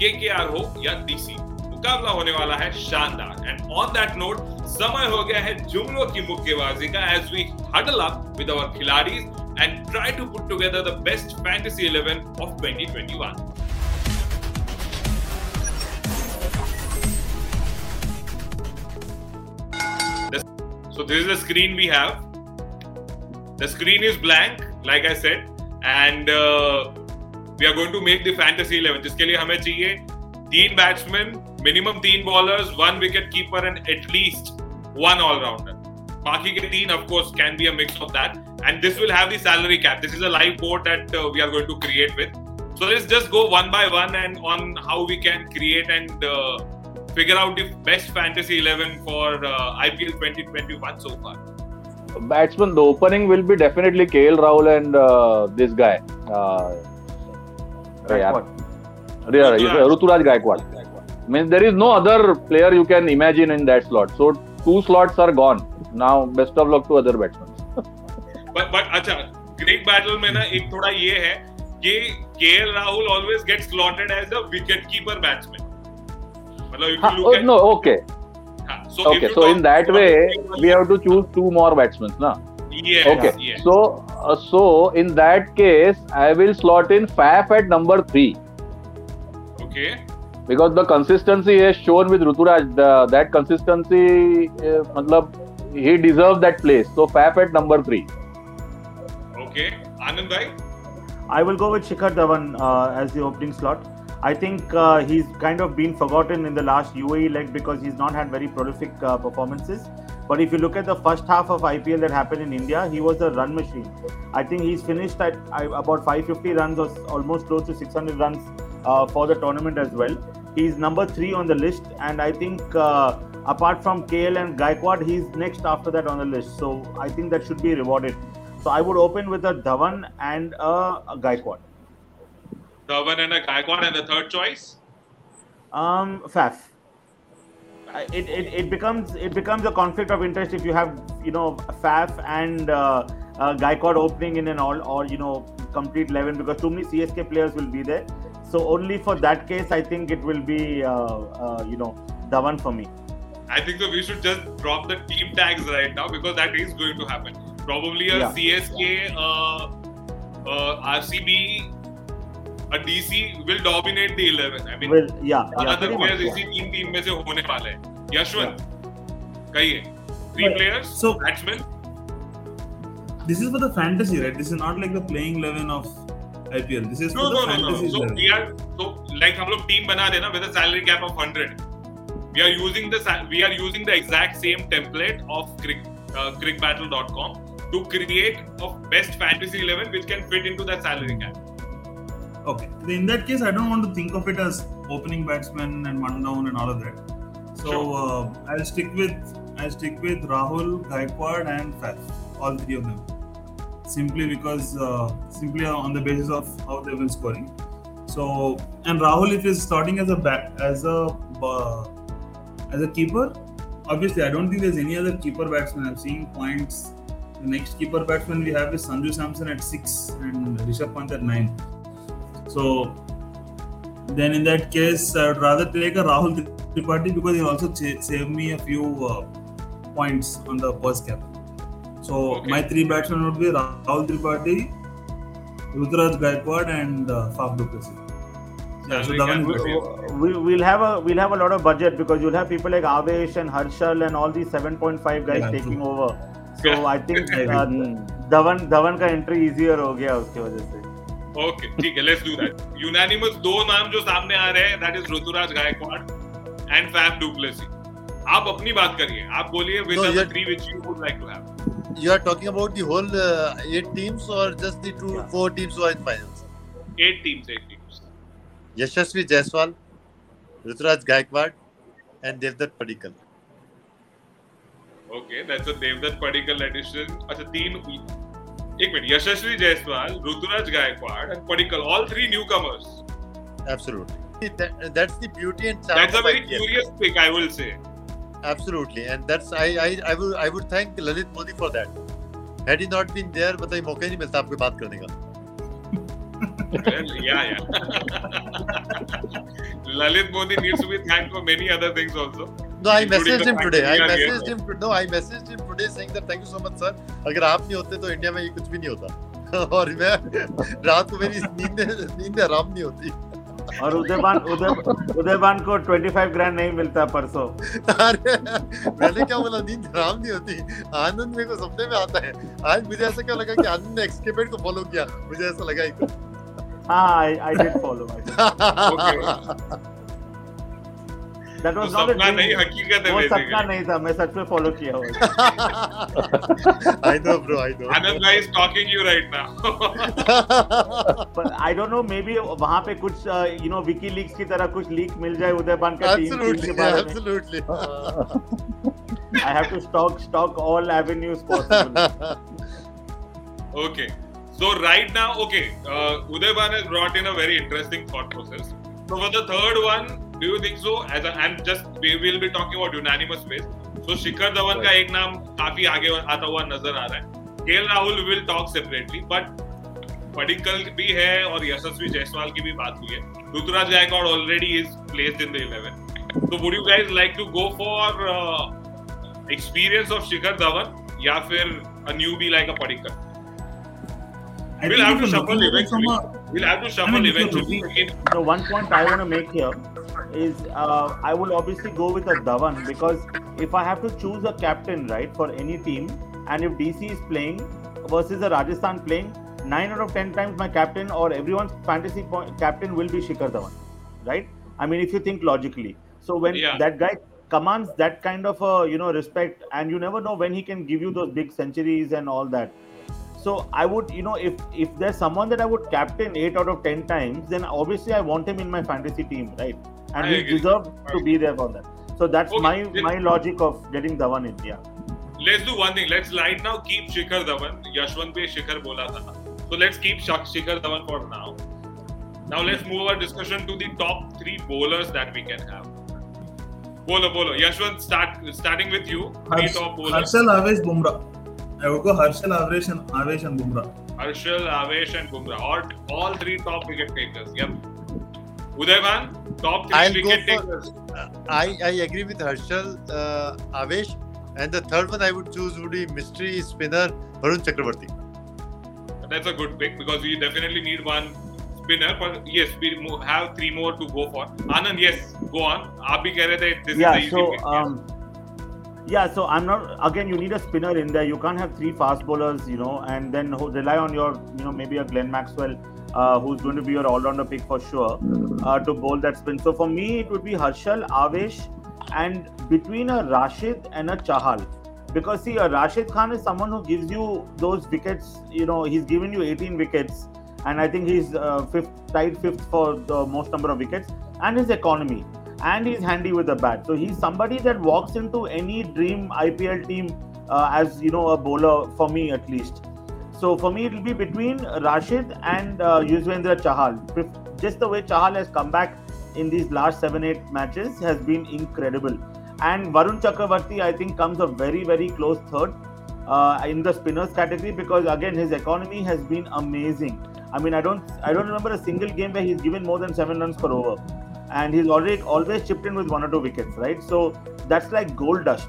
KKR हो या DC मुकाबला होने वाला है शानदार। एंड ऑन दैट नोट समय हो गया है जुमलों की मुक्केबाजी का। As we huddle up with our खिलाड़ीज and try to put together the best fantasy 11 of 2021 So this is the screen we have. The screen is blank, like I said, and uh, we are going to make the fantasy 11. जिसके लिए हमें चाहिए तीन batsman minimum तीन bowlers one wicket keeper and at least one allrounder बाकी के तीन of course can be a mix of that and this will have the salary cap this is a live board that uh, we are going to create with so let's just go one by one and on how we can create and uh, figure out the best fantasy 11 for uh, IPL 2021 so far batsman the opening will be definitely KL Rahul and uh, this guy uh, Gaikwad. yeah, yeah, Ruturaj Gaikwad. Means there is no other player you can imagine in that slot. So two slots are gone. Now best of luck to other batsmen. but but अच्छा क्रिक battle में ना एक थोड़ा ये है कि KL Rahul always get slotted as a wicket keeper batsman मतलब oh, हाँ, so okay. So in that about- way, we have to choose two more batsmen, na? yes, Okay. yes. So uh, so in that case, I will slot in Faf at number three okay because the consistency he has shown with Ruturaj, the, that consistency, uh, matlab, he deserves that place. So Faf at number three. okay Anand bhai I will go with Shikhar Dhawan uh, as the opening slot. I think uh, he's kind of been forgotten in the last UAE leg because he's not had very prolific uh, performances. But if you look at the first half of IPL that happened in India, he was a run machine. I think he's finished at about 550 runs or almost close to 600 runs uh, for the tournament as well. He's number three on the list, and I think uh, apart from KL and Gaikwad, he's next after that on the list. So I think that should be rewarded. So I would open with a Dhawan and a, a Gaikwad. Dhawan and a Gaikwad and the third choice Um, Faf. It, it, it becomes it becomes a conflict of interest if you have you know Faf and uh, uh, opening in an all or you know complete eleven because too many CSK players will be there. So only for that case, I think it will be uh, uh, you know Dhawan for me. I think so we should just drop the team tags right now because that is going to happen. Probably a Yeah. CSK, uh, uh, RCB, a DC will dominate the 11. I mean, Well, yeah, yeah, other players इसी. तीन team में से होने वाले हैं यशवंत कहिए three But- players so- batsman This is for the fantasy, right? This is not like the playing eleven of IPL. This is no for no the no no fantasy so eleven. We are so like हम लोग team बना देना with a salary cap of 100 we are using the we are using the exact same template of crick, uh, crickbattle.com to create a best fantasy 11 which can fit into that salary cap Okay. In that case, I don't want to think of it as opening batsman and one down and all of that. So Sure. uh, I'll stick with I'll stick with Rahul, Gaikwad, and Faf. All three of them. Simply because uh, simply on the basis of how they've been scoring. So and Rahul, if he's starting as a bat as a uh, as a keeper, obviously I don't think there's any other keeper batsman. I'm seeing points. The next keeper batsman we have is Sanju Samson at six and Rishabh Pant at nine. So then in that case, I would rather take a Rahul Tripathi because he'll also ch- save me a few uh, points on the first cap. So Okay. my three batsmen would be Rahul Tripathi, Ruturaj Gaikwad, and uh, Faf du Plessis. Yeah, so Dhawan be- We, we'll have a we'll have a lot of budget because you'll have people like Avesh and Harshal and all these 7.5 guys Yeah, taking true. over. So I think uh. Dhawan Dhawan का entry easier हो गया उसकी वजह से okay ठीक है let's do that unanimous दो नाम जो सामने आ रहे हैं that is Ruturaj Gaikwad and Faf du Plessis आप अपनी बात करिए आप बोलिए which the three which you would like to have you are talking about the whole eight teams और just the two four teams who are in finals eight teams eight teams Yashasvi Jaiswal Ruturaj Gaikwad and Devdutt Padikkal okay that's a Devdutt Padikkal addition अच्छा तीन एक minute Yashasvi Jaiswal Ruturaj Gaikwad and Padikkal all three new comers absolutely that's the beauty and charm that's a very curious pick I will say absolutely and that's I I I would I would thank Lalit Modi for that had he not been there बताइए मौका नहीं मिलता आपके बात करने का या या Lalit Modi needs to be thanked for many other things also. No, I messaged him today. I messaged him. No, I messaged him today saying that thank you so much, sir. अगर आप नहीं होते तो India में ये कुछ भी नहीं होता और मैं रात को मेरी नींद नींद आराम नहीं होती और उदयबान उदय उदयबान को 25 ग्रैंड नहीं मिलता परसों अरे मैंने क्या बोला नींद आराम नहीं होती आनंद मेरे को सपने में आता है आज मुझे ऐसा क्या लगा कि आनंद ने एक्सकेपेट को फॉलो किया मुझे ऐसा लगा Ah, I, I did follow. I did. okay. That was तो not a dream. नहीं हकीकत है वो सपना नहीं था मैं सच में फॉलो किया हुआ I know bro I know Anand भाई is talking you right now पर I don't know may be वहाँ पे कुछ यू नो विकी लीक्स की तरह कुछ लीक मिल जाए उदयबान का टीम के बारे में absolutely I have to stock stock all avenues possible. okay. So right now, okay, uh, Udayban has brought in a very interesting thought process. So for the third one, do you think so? As a, and just we will be talking about unanimous ways. So Shikhar Dhawan का एक नाम काफ़ी आगे आता हुआ नज़र आ रहा है KL Rahul will talk separately but Padikkal भी है और यशस्वी जायसवाल की भी बात हुई है Ruturaj Gaikwad already is placed in the 11 so would you guys like to go for uh, experience of Shikhar Dhawan या फिर a newbie like a Padikkal? I We'll have to shuffle looking at it eventually. a- We'll have to I shuffle mean, if eventually. looking- Again, The one point I want to make here is uh, I will obviously go with a Dhawan because if I have to choose a captain, right, for any team, and if DC is playing versus a Rajasthan playing, nine out of ten times my captain or everyone's fantasy point, captain will be Shikhar Dhawan, right? I mean, if you think logically. So when Yeah. that guy commands that kind of a you know respect, and you never know when he can give you those big centuries and all that. So I would, you know, if if there's someone that I would captain eight out of ten times, then obviously I want him in my fantasy team, right? And I he agree. deserves I to be there for that. So that's Okay, my then- my logic of getting Dhawan in. Yeah. let's do one thing. Let's right now keep Shikhar Dhawan. Yashwant bhi Shikhar bola tha. So let's keep Shak- Shikhar Dhawan for now. Now let's move our discussion to the top three bowlers that we can have. Bowler, bowler. Yashwant, start starting with you. Three Harsh, top bowlers. Harshal Avesh Bumrah. I would go Harshal Avesh and Avesh and Bumrah. Harshal, Avesh, and Bumrah. All, all three top wicket takers. Yep. Udayban, top 3 I'll go wicket for- takers. I, I agree with Harshal uh, Avesh. And the third one I would choose would be mystery spinner Varun Chakravarti. That's a good pick because we definitely need one spinner. But yes, we have three more to go for. Anand, yes, go on. आप भी कह रहे थे this yeah. is the easy So pick. um, yeah. Yeah, so I'm not again. You need a spinner in there. You can't have three fast bowlers, you know, and then rely on your, you know, maybe a Glenn Maxwell. Uh, who's going to be your all-rounder pick for sure uh, to bowl that spin? So for me, it would be Harshal, Avesh, and between a Rashid and a Chahal. Because see, a Rashid Khan is someone who gives you those wickets. You know, he's given you 18 wickets, and I think he's uh, fifth, tied fifth for the most number of wickets, and his economy, and he's handy with the bat. So he's somebody that walks into any dream IPL team uh, as you know a bowler for me at least. So for me, it will be between Rashid and uh, Yuzvendra Chahal. Just the way Chahal has come back in these last seven, eight matches has been incredible. And Varun Chakravarti, I think, comes a very, very close third uh, in the spinners category because again his economy has been amazing. I mean, I don't, I don't remember a single game where he's given more than seven runs per over, and he's already always chipped in with one or two wickets, right? So that's like gold dust.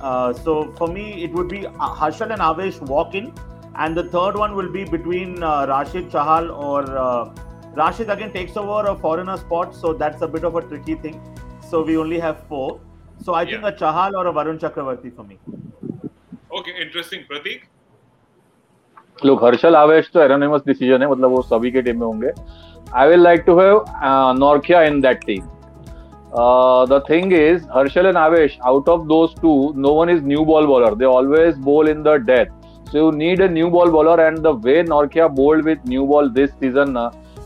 Uh, so for me, it would be uh, Harshal and Avesh walk in, and the third one will be between uh, Rashid Chahal or uh, Rashid again takes over a foreigner spot, so that's a bit of a tricky thing. So we only have four. So I think a Chahal or a Varun Chakravarti for me. Okay, interesting. Pratik? लोग हर्षल आवेश तो एरोनिमस decision है मतलब वो सभी के team में होंगे। I will like to have Nortje in that team the thing is Harshal and Avesh out of those two no one is new ball bowler they always bowl in the death so you need a new ball bowler and the way Nortje bowled with new ball this season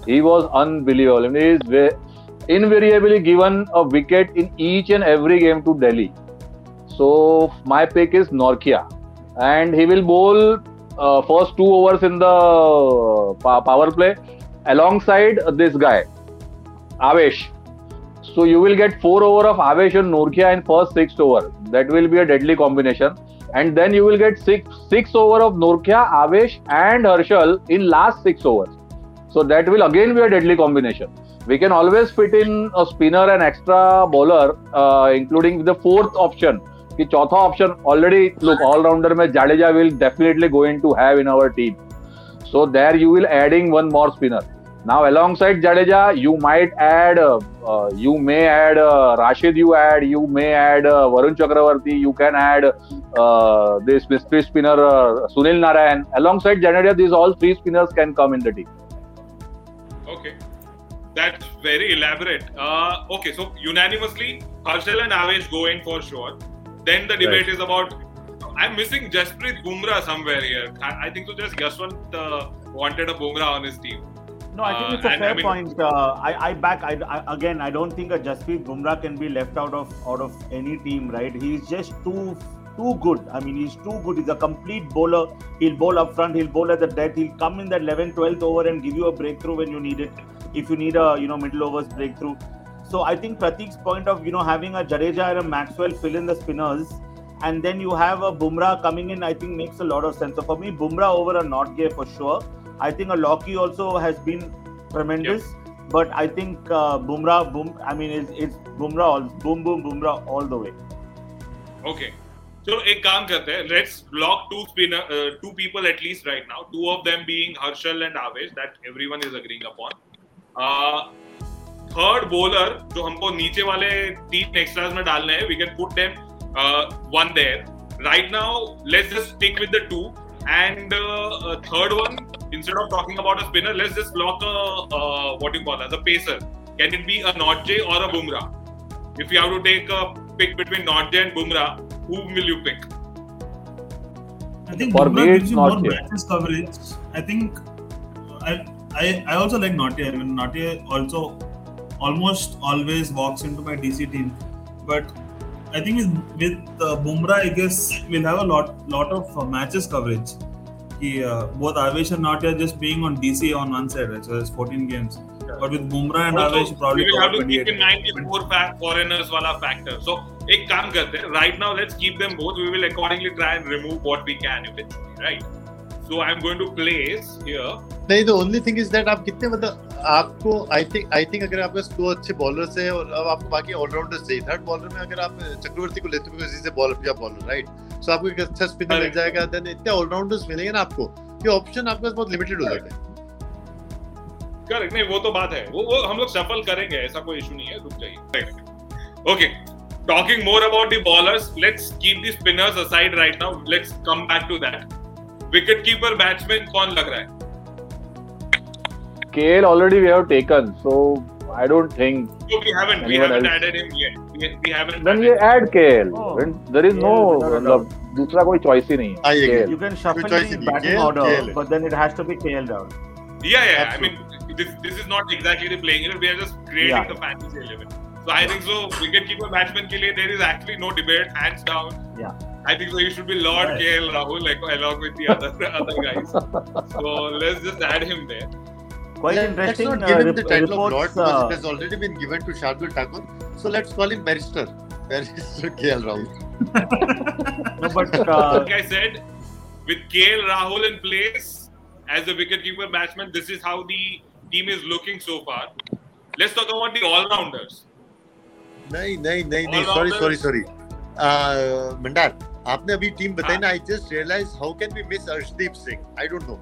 he was unbelievable in is way invariably given a wicket in each and every game totally so my pick is Nortje and he will bowl uh, first two overs in the power play alongside this guy Avesh. So you will get four over of Avesh and Norkia in first six over. That will be a deadly combination. And then you will get six six over of Norkia, Avesh, and Harshal in last six overs. So that will again be a deadly combination. we can always fit in a spinner and extra bowler, uh, including the fourth option. कि चौथा option already look allrounder में Jadeja will definitely going to have in our team so there you will adding one more spinner now alongside Jadeja you might add you may add Rashid you add you may add Varun Chakravarthy you can add this mystery spinner Sunil Narine alongside Jadeja this all three spinners can come in the team okay That's very elaborate. Uh, okay, so unanimously, Harshal and Avesh go in for sure. Then the debate is about. I'm missing Jasprit Bumrah somewhere here. I, I think so. Just Yashwant uh, wanted a Bumrah on his team. No, I think Uh, it's a and fair I mean- point. Uh, I, I back. I, I, again, I don't think a Jasprit Bumrah can be left out of out of any team. Right? He's just too too good. I mean, he's too good. He's a complete bowler. He'll bowl up front. He'll bowl at the death. He'll come in that 11th, 12th over and give you a breakthrough when you need it. If you need a you know middle overs breakthrough. So I think Pratik's point of you know having a Jadeja and a Maxwell fill in the spinners. And then you have a Bumrah coming in, I think makes a lot of sense. So for me, Bumrah over a Notgay for sure. I think a Loki also has been tremendous. But I think uh, Bumrah, boom. I mean, it's, it's Bumrah, all, boom, boom, Bumrah all the way. Okay. So एक काम करते हैं. Let's block two spinner, uh, two people at least right now. Two of them being Harshal and Avesh that everyone is agreeing Uh, third bowler जो हमको नीचे वाले तीन extras में डालने हैं, we can put them uh, one there. Right now, let's just stick with the two. And uh, a third one, instead of talking about a spinner, let's just block a uh, what do you call as a pacer. Can it be a Notjay or a Bumrah? If you have to take a pick between Notjay and Bumrah, who will you pick? I think For Bumrah me, gives you not more yet. matches coverage. I think I I, I also like Nautya. I mean, Nautya also almost always walks into my DC team. But I think with, with uh, Bumrah, I guess we'll have a lot lot of uh, matches coverage. He, uh, both Avesh and Nortje just being on DC on one side, right? So there's 14 games. Yeah. But with Bumrah and also, Avesh, probably we will have to keep in mind the four foreigners wala factor. So एक काम करते right now let's keep them both we will accordingly try and remove what we can if it's right So I'm going to place here. नहीं the only thing is that आप कितने मतलब आपको I think I think अगर आपके दो अच्छे bowlers हैं और अब आपको बाकी ऑलराउंडर्स चाहिए थर्ड बॉलर में अगर आप चक्रवर्ती को लेते हो बिकॉज़ इज़ ए बॉलर या बॉलर राइट सो आपको एक अच्छा स्पिनर मिल. जाएगा देन इतने ऑलराउंडर्स मिलेंगे ना आपको कि ऑप्शन आपके पास बहुत लिमिटेड हो जाते हैं। करेक्ट नहीं वो तो बात है। वो वो हम लोग सफल करेंगे ऐसा कोई इशू नहीं है रुक जाइए। Okay talking more about the bowlers let's keep the spinners aside right now let's come back to that wicket keeper batsman कौन लग रहा है KL already we have taken, so I don't think. So we haven't we Anyone haven't else? added him yet we, we haven't Then added ये add KL. Oh, When there is no KL without a मतलब दूसरा कोई choice ही नहीं है. I agree. KL. You can shuffle choice the in batting KL, order, KL. but then it has to be KL down. Yeah, yeah. I mean, this this is not exactly the playing eleven. We are just creating Yeah. the fantasy eleven. So I think so. Wicketkeeper batsman के लिए there is actually no debate, hands down. Yeah. I think so. He should be Lord Right. KL Rahul like, along with the other other guys. So let's just add him there. Quite Let- interesting. Let's not uh, give him rep- the title of reports, Lord because uh, it has already been given to Shardul Thakur. So let's call him Barrister. Barrister KL Rahul. no, but uh, Like I said, with KL Rahul in place as the wicketkeeper batsman, this is how the team is looking so far. Let's talk about the all-rounders. नहीं नहीं नहीं नहीं sorry sorry sorry Mandar आपने अभी team बताई ना I just realize how can we miss Arshdeep Singh I don't know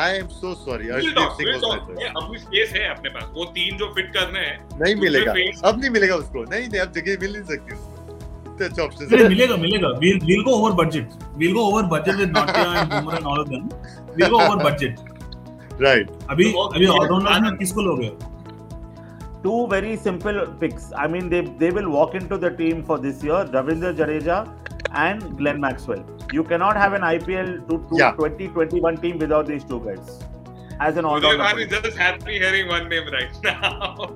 I am so sorry Arshdeep Singh we'll was. My Yeah, अपनी space है अपने पास। वो तीन जो फिट करने हैं नहीं मिलेगा। अब नहीं मिलेगा उसको। नहीं नहीं अब जगह मिल नहीं सकती उसको। इतने अच्छे ऑप्शन Hey, मिलेगा मिलेगा। We'll we'll go over budget. We'll go over budget with Nautya and Bumrah and all of them. We'll go over budget. Right अभी तो अभी ये ऑलराउंडर्स में किसको लोगे? Two very simple picks. I mean, they they will walk into the team for this year: Ravindra Jadeja and Glenn Maxwell. You cannot have an IPL to, to Yeah. 2021 team without these two guys as an Udayban all-rounder. is just happy hearing one name right now.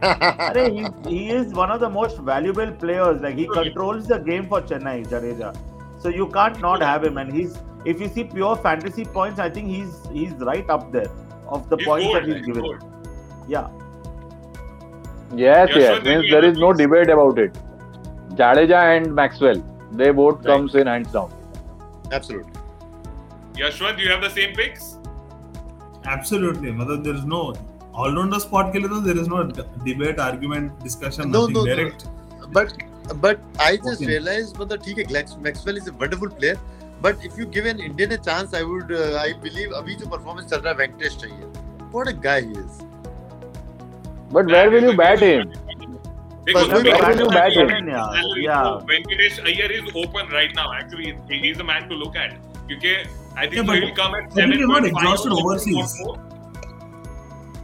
Arey, he, he is one of the most valuable players. Like he controls the game for Chennai, Jadeja. So you can't not have him. And he's if you see pure fantasy points, I think he's he's right up there of the He's points gold, that he's he's given. gold. Yeah. Yes, Yashwant, yes. Means there is no debate about it. Jadeja and Maxwell, they both Right. comes in hands down. Absolutely Yashwant, you have the same picks? Absolutely, मतलब there is no allrounder spot के लिए तो there is no debate argument discussion No, nothing no, direct. no. But but I just Okay. realized, मतलब ठीक है, Maxwell is a wonderful player. But if you give an Indian a chance, I would, uh, I believe अभी जो performance चल रहा है वेंकटेश चाहिए. What a guy he is. But where will you bat him? Because where will you bat him? Yeah. yeah. Venkatesh Iyer is open right now. Actually, he's a man to look at. UK, I think yeah, he will come at seven not exhausted overseas.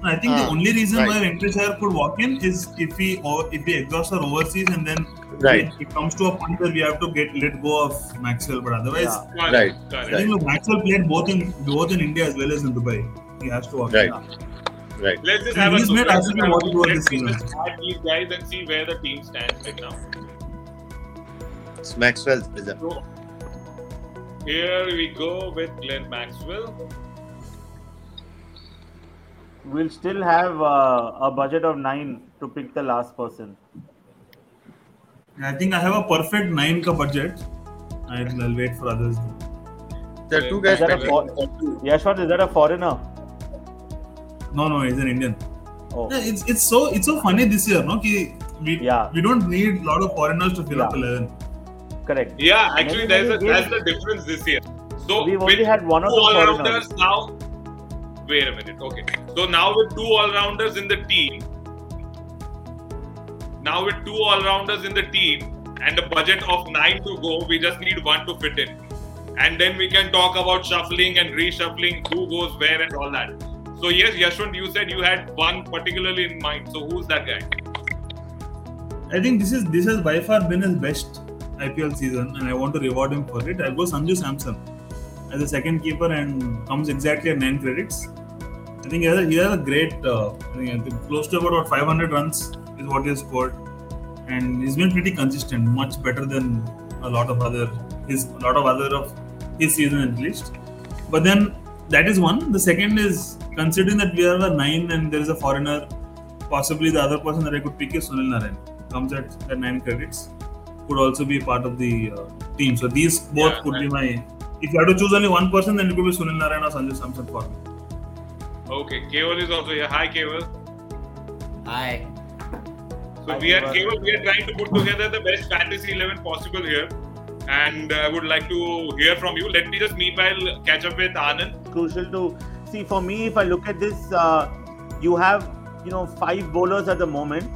I think uh, the ah, only reason right. why Venkatesh could walk in is if he or if he exhaust our overseas and then right. it, comes to a point where we have to get let go of Maxwell. But otherwise, yeah. right. I think look, Maxwell played both in both in India as well as in Dubai. He has to walk right. in. Right. Let's just have a he's look. made Let's absolutely have a what he look. was Let's this season. just add these guys and see where the team stands right now. It's Maxwell's vision. So, here we go with Glenn Maxwell. We'll still have uh, a budget of nine to pick the last person. I think I have a perfect nine ka budget. I'll, I'll wait for others. There are two guys. Is guys that a pending. for- Yashwant, is that a foreigner? No, no, he's an Indian. Oh, Yeah, it's it's so it's so funny this year, no? Ki we Yeah. we don't need a lot of foreigners to fill up Yeah. eleven. correct. Yeah, actually, there's a, many that's the difference this year. So We've with only had one or two two all-rounders now. Wait a minute. Okay. So now with two all-rounders in the team, now with two all-rounders in the team and a budget of nine to go, we just need one to fit in, and then we can talk about shuffling and reshuffling, who goes where and all that. So yes, Yashwant, you said you had one particularly in mind. So who's that guy? I think this is this has by far been his best IPL season, and I want to reward him for it. I'll go Sanju Samson as a second keeper and comes exactly at nine credits. I think he has a, he has a great, uh, close to about 500 runs is what he has scored, and he's been pretty consistent, much better than a lot of other his a lot of other of his season at least. But then that is one. The second is considering that we have a nine and there is a foreigner possibly the other person that I could pick is Sunil Narayan. Comes at, the nine credits. Could also be part of the uh, team. So these both Yeah, could be my. If you have to choose only one person, then it could be Sunil Narayan or Sanjay Samson for me. Okay, Keval is also here. Hi, Keval. Hi. So Hi, we are Keval. Keval, we are trying to put together the best fantasy eleven possible here, and I would like to hear from you. Let me just meanwhile catch up with Anand. crucial to see for me if i look at this uh, you have you know five bowlers at the moment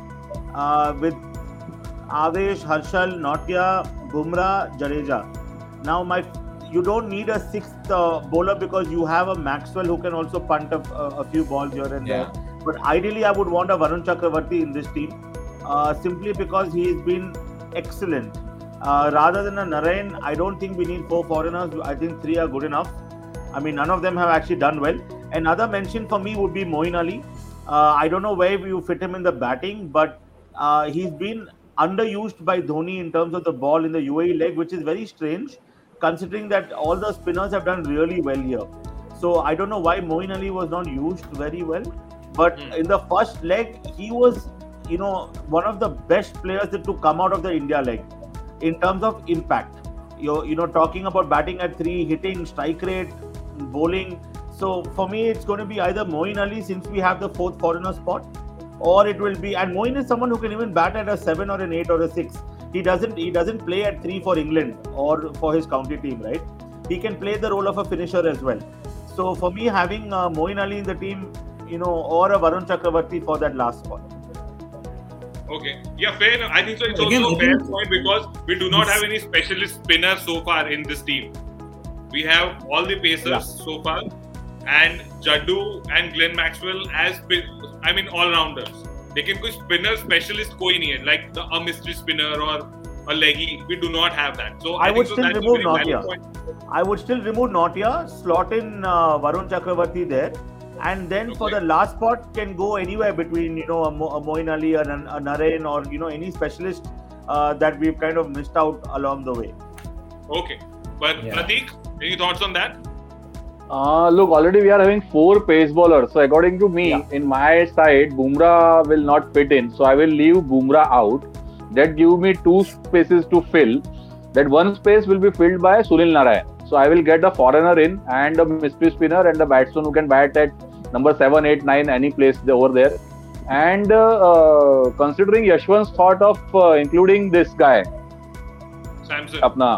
uh, with avesh harshal nortje bumrah jadeja. Now my you don't need a sixth uh, bowler because you have a maxwell who can also punt a, a, few balls here and Yeah. there but ideally i would want a varun chakravarti in this team uh, simply because he's been excellent. Uh, rather than a narayan i don't think we need four foreigners. I think three are good enough I mean, none of them have actually done well. Another mention for me would be Moeen Ali. Uh, I don't know where you fit him in the batting, but uh, he's been underused by Dhoni in terms of the ball in the UAE leg, which is very strange, considering that all the spinners have done really well here. So I don't know why Moeen Ali was not used very well, but Hmm. in the first leg, he was, you know, one of the best players to come out of the India leg in terms of impact. You're, you know, talking about batting at three, hitting, strike rate, bowling. So for me, it's going to be either Moeen Ali since we have the fourth foreigner spot, or it will be. And Moeen is someone who can even bat at a seven or an eight or a six. He doesn't. He doesn't play at three for England or for his county team, right? He can play the role of a finisher as well. So for me, having uh, Moeen Ali in the team, you know, or a Varun Chakravarti for that last spot. Okay, yeah, fair enough. I think so. It's Again, also a I fair think- point because we do not have any specialist spinners so far in this team we have all the pacers so far and Jadoo and Glenn Maxwell as I mean all rounders. They can go spinners, specialist koini, like a mystery spinner or a leggy. We do not have that. So I, would still remove Nortje. I would still remove Nortje, slot in uh, Varun Chakravarti there. And then for the last spot can go anywhere between, you know, a, Mo- Moeen Ali or an, uh, Naren or, you know, any specialist uh, that we've kind of missed out along the way. Okay but Yeah. Pratik, any thoughts on that? Uh, look, already we are having four pace bowlers. So according to me, Yeah. in my side, Bumrah will not fit in. So I will leave Bumrah out. That give me two spaces to fill. That one space will be filled by Sunil Narayan. So I will get the foreigner in and a mystery spinner and the batsman who can bat at number seven, eight, nine, any place over there. And uh, uh, considering Yashwant's thought of uh, including this guy, Samson. apna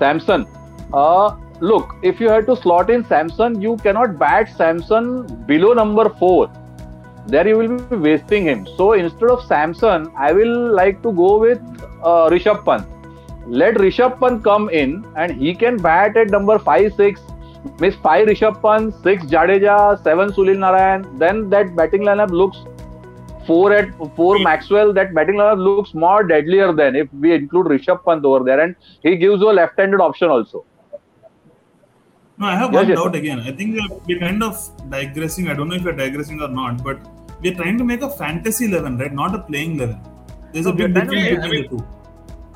Samson. Uh, look, if you had to slot in Samson, you cannot bat Samson below number four. There you will be wasting him. So instead of Samson, I will like to go with uh, Rishabh Pant. Let Rishabh Pant come in and he can bat at number five, six. Miss five Rishabh Pant, six Jadeja, seven Sunil Narayan. Then that batting lineup looks four at four Maxwell. That batting lineup looks more deadlier than if we include Rishabh Pant over there, and he gives you a left-handed option also. No, I have Yes, one yes, doubt again. I think we're, we're kind of digressing. I don't know if we're digressing or not, but we're trying to make a fantasy 11, right? Not a playing 11. There's a big we're trying to difference between the two.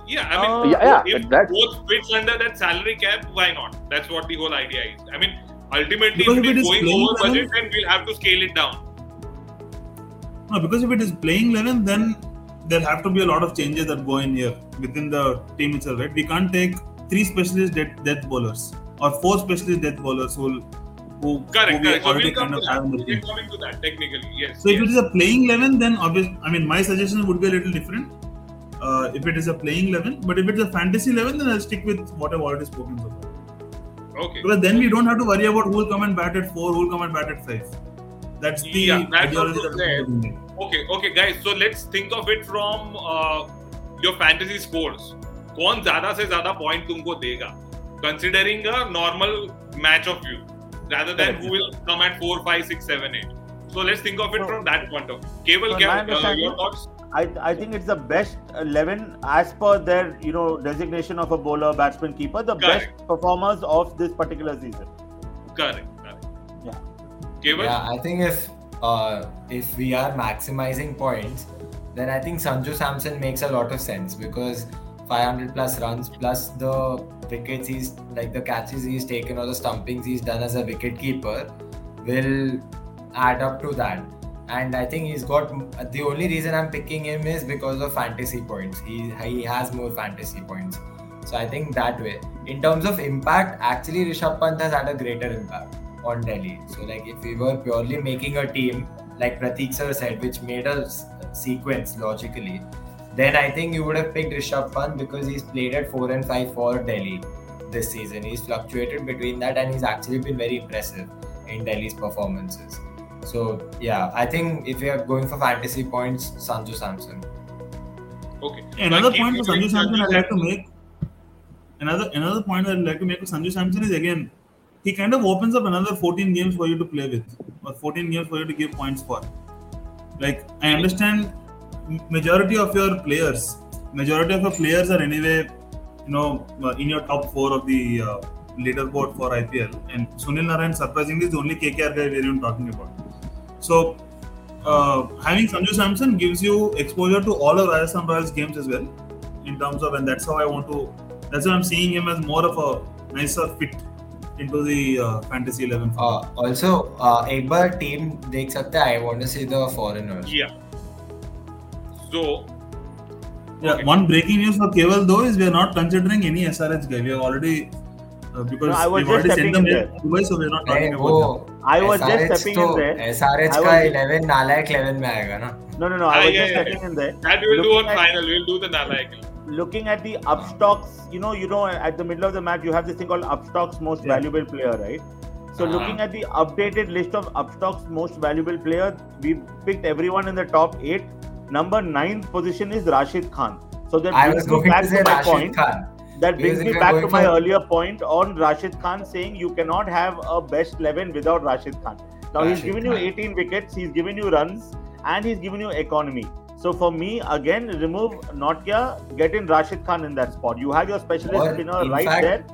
Yeah, I mean, Uh, Yeah, yeah, if that's- both fits under that salary cap, why not? That's what the whole idea is. I mean, ultimately, Because if if it it is is going over budget, then we'll have to scale it down. No, because if it is playing 11, then there'll have to be a lot of changes that go in here within the team itself, right? We can't take three specialist death, death bowlers or four specialist death bowlers who will who, Correct, who correct. So we'll kind of have in the team. can come into that technically. Yes. So if it is a playing 11, then obviously, I mean, my suggestion would be a little different. Uh, if it is a playing 11, but if it's a fantasy 11, then I'll stick with what I've already spoken far. okay. Because then we don't have to worry about who will come and bat at four, who will come and bat at five. That's the Yeah, that's ideology that. Okay, okay, guys. So let's think of it from uh, your fantasy scores. कौन ज़्यादा से ज़्यादा point तुमको देगा considering a normal match of view rather than who will come at 4 5 6 7 8 so let's think of it So- from that point of view Keval, So Kev, uh, your thoughts I, I think it's the best 11 as per their you know designation of a bowler, batsman, keeper, the Correct. best performers of this particular season. correct. Keval? Yeah, I think if uh, if we are maximizing points, then I think Sanju Samson makes a lot of sense because 500 plus runs plus the wickets he's like the catches he's taken or the stumpings he's done as a wicket keeper will add up to that. And I think he's got the only reason I'm picking him is because of fantasy points. He he has more fantasy points. So I think that way. In terms of impact, actually Rishabh Pant has had a greater impact on Delhi. So like if we were purely making a team like Pratik sir said, which made a s- sequence logically, then I think you would have picked Rishabh Pant because he's played at four and five for Delhi this season. He's fluctuated between that and he's actually been very impressive in Delhi's performances. So yeah, I think if we are going for fantasy points, Sanju Samson. okay Another But point for Sanju Samson I'd like to make. Another another point I'd like to make with Sanju Samson is again, he kind of opens up another 14 games for you to play with, or 14 games for you to give points for. Like I understand, majority of your players, majority of your players are anyway, you know, uh, in your top four of the uh, leaderboard for IPL, and Sunil Narayan surprisingly is the only KKR guy we're even talking about. So uh, having Sanju Samson gives you exposure to all of Rajasthan Royals games as well, in terms of, and that's how I want to. That's why I'm seeing him as more of a nicer fit into the uh, fantasy eleven. Uh, also, uh, एक बार team देख सकते हैं. I want to see the foreigners. yeah so yeah, okay. one breaking news for Keval though is we are not considering any SRH guy. We have already uh, because No, I was just already sent stepping in there. Dubai, so we're not talking about वो. I was just stepping तो in there. SRH का was- 11 नालायक 11 में आएगा ना. No, no, no. Ah, I was yeah, just yeah, stepping in there. that we will do on at- final we'll do the Nalayak Looking at the Upstox, you know, you know, at the middle of the match, you have this thing called Upstox most Yeah. valuable player, right? So Uh-huh. looking at the updated list of Upstox most valuable player, we picked everyone in the top eight. Number ninth position is Rashid Khan. So that I brings was me going back to to my Rashid point. Khan. That brings me back to my for- earlier point on Rashid Khan saying you cannot have a best 11 without Rashid Khan. Now he's Rashid given you 18 wickets, he's given you runs, and he's given you economy. So for me, again, remove Nortje, get in Rashid Khan in that spot. You have your specialist spinner right fact, there.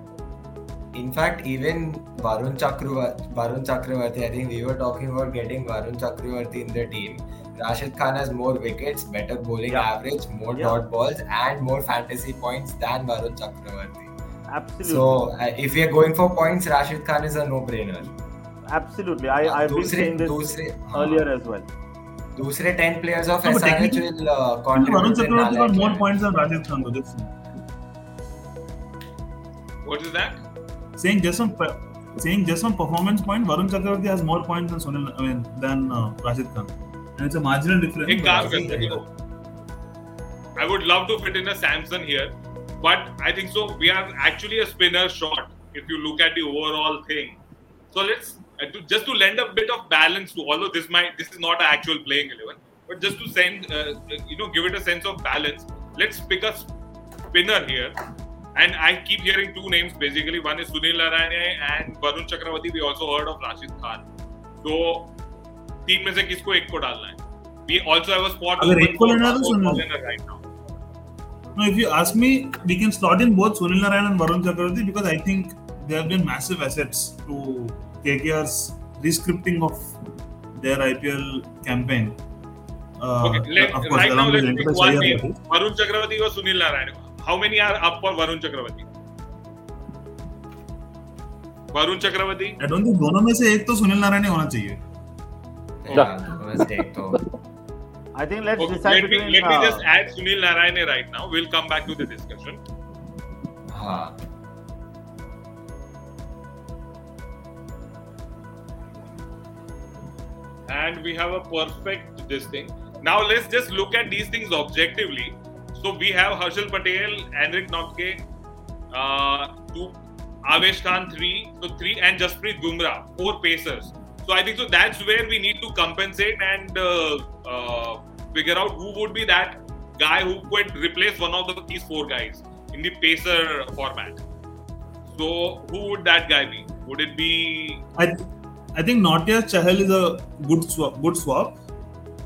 In fact, even Varun Chakravarti, Varun Chakravarti, I think we were talking about getting Varun Chakravarti in the team. Rashid Khan has more wickets, better bowling yeah. average, more yeah. dot balls, and more fantasy points than Varun Chakravarti. Absolutely. So uh, if we are going for points, Rashid Khan is a no-brainer. Absolutely. I, I've uh, been saying this dusre, earlier as well. दूसरे 10 players of No, but SRH technically- will uh, Varun contribute in Chakravarti got Nalayak more 11. points than Rajat Khan. though, Just what is that saying just from pa- saying just on performance point, Varun Chakravarti has more points than Sunil, I mean, than uh, Rashid Khan, and it's a marginal difference. एक काम I करते हैं I would love to fit in a Samson here, but I think so. We are actually a spinner short if you look at the overall thing. So let's uh, to, just to lend a bit of balance to. Although this might this is not an actual playing eleven, but just to send uh, you know give it a sense of balance. Let's pick a spinner here. And I keep hearing two names basically. One is Sunil Narayane and Varun Chakravarti. We also heard of Rashid Khan. So तीन में से किसको एक को डालना है? We also have a spot अगर open एक को for लेना है तो for Sunil. bowler right now. No, if you ask me, we can slot in both Sunil Narayan and Varun Chakravarti because I think they have been massive assets to KKR's rescripting of their IPL campaign. Uh, Okay, let, of course, right now let's pick one name. Varun Chakravarti or Sunil Narayan. How many are up for Varun Chakravarti? Varun Chakravarti. I don't think दोनों में से एक तो सुनील नारायण ही होना चाहिए. तो I think let's Okay, decide let me between. let me uh, just add Sunil Narayane right now. We'll come back to the discussion. हाँ and we have a perfect this thing. Now let's just look at these things objectively. So we have Harshal Patel, Henrik Notke, uh, two, Avesh Khan three, so three, and Jasprit Bumrah, four pacers. So I think so that's where we need to compensate and uh, uh, figure out who would be that guy who could replace one of the, these four guys in the pacer format. So who would that guy be? Would it be I I think Nortje Chahal is a good swap, good swap,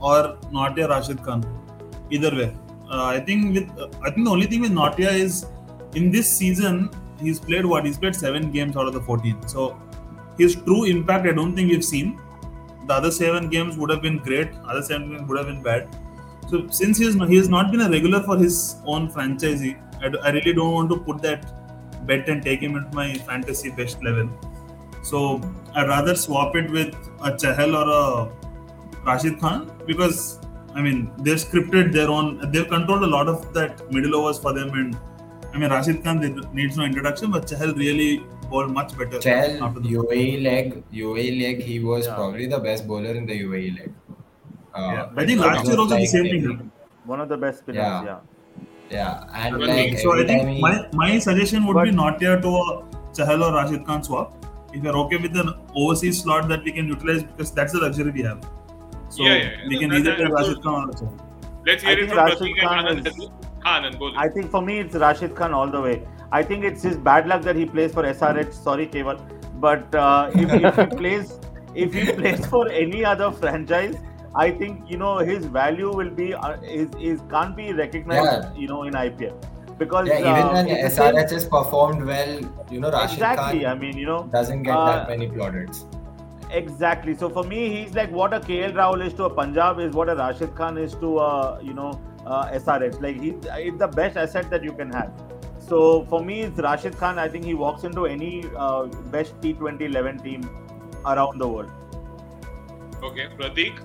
or Nortje Rashid Khan. Either way, uh, I think with uh, I think the only thing with Nortje is in this season he's played what he's played seven games out of the fourteen. So his true impact I don't think we've seen. The other seven games would have been great. Other seven games would have been bad. So since he's he has not been a regular for his own franchisee, I really don't want to put that bet and take him into my fantasy best level. So I'd rather swap it with a Chahal or a Rashid Khan because I mean they've scripted their own. They've controlled a lot of that middle overs for them, and I mean Rashid Khan they- needs no introduction, but Chahal really bowled much better Chel after the UAE leg UAE leg he was Yeah. probably the best bowler in the UAE leg. Uh, Yeah, I think last year also the same thing happened. one of the best spinners. Yeah. Yeah. Yeah, and like So I think he, my, my suggestion would be not here to a Chahal or Rashid Khan swap. If you're okay with an overseas slot that we can utilize because that's the luxury we have. So Yeah, yeah, yeah. we can That- either that- take that- Rashid Khan or Chahal. Let's I hear it think from Rashid Khan and is- Anand. Khan and Boli. I think for me it's Rashid Khan all the way. I think it's his bad luck that he plays for SRH. Sorry, Keval, but uh, if, if he plays, if he plays for any other franchise, I think you know his value will be uh, is is can't be recognized. Yeah. You know in IPL because yeah, even uh, when it's the same- SRH has performed well, you know Rashid exactly. Khan I mean, you know, doesn't get uh, that many plaudits. Exactly. So for me, he's like what a KL Rahul is to a Punjab is what a Rashid Khan is to a you know uh, SRH. Like he's it's the best asset that you can have. So for me, it's Rashid Khan. I think he walks into any uh, best T20 11 team around the world. Okay, Pratik.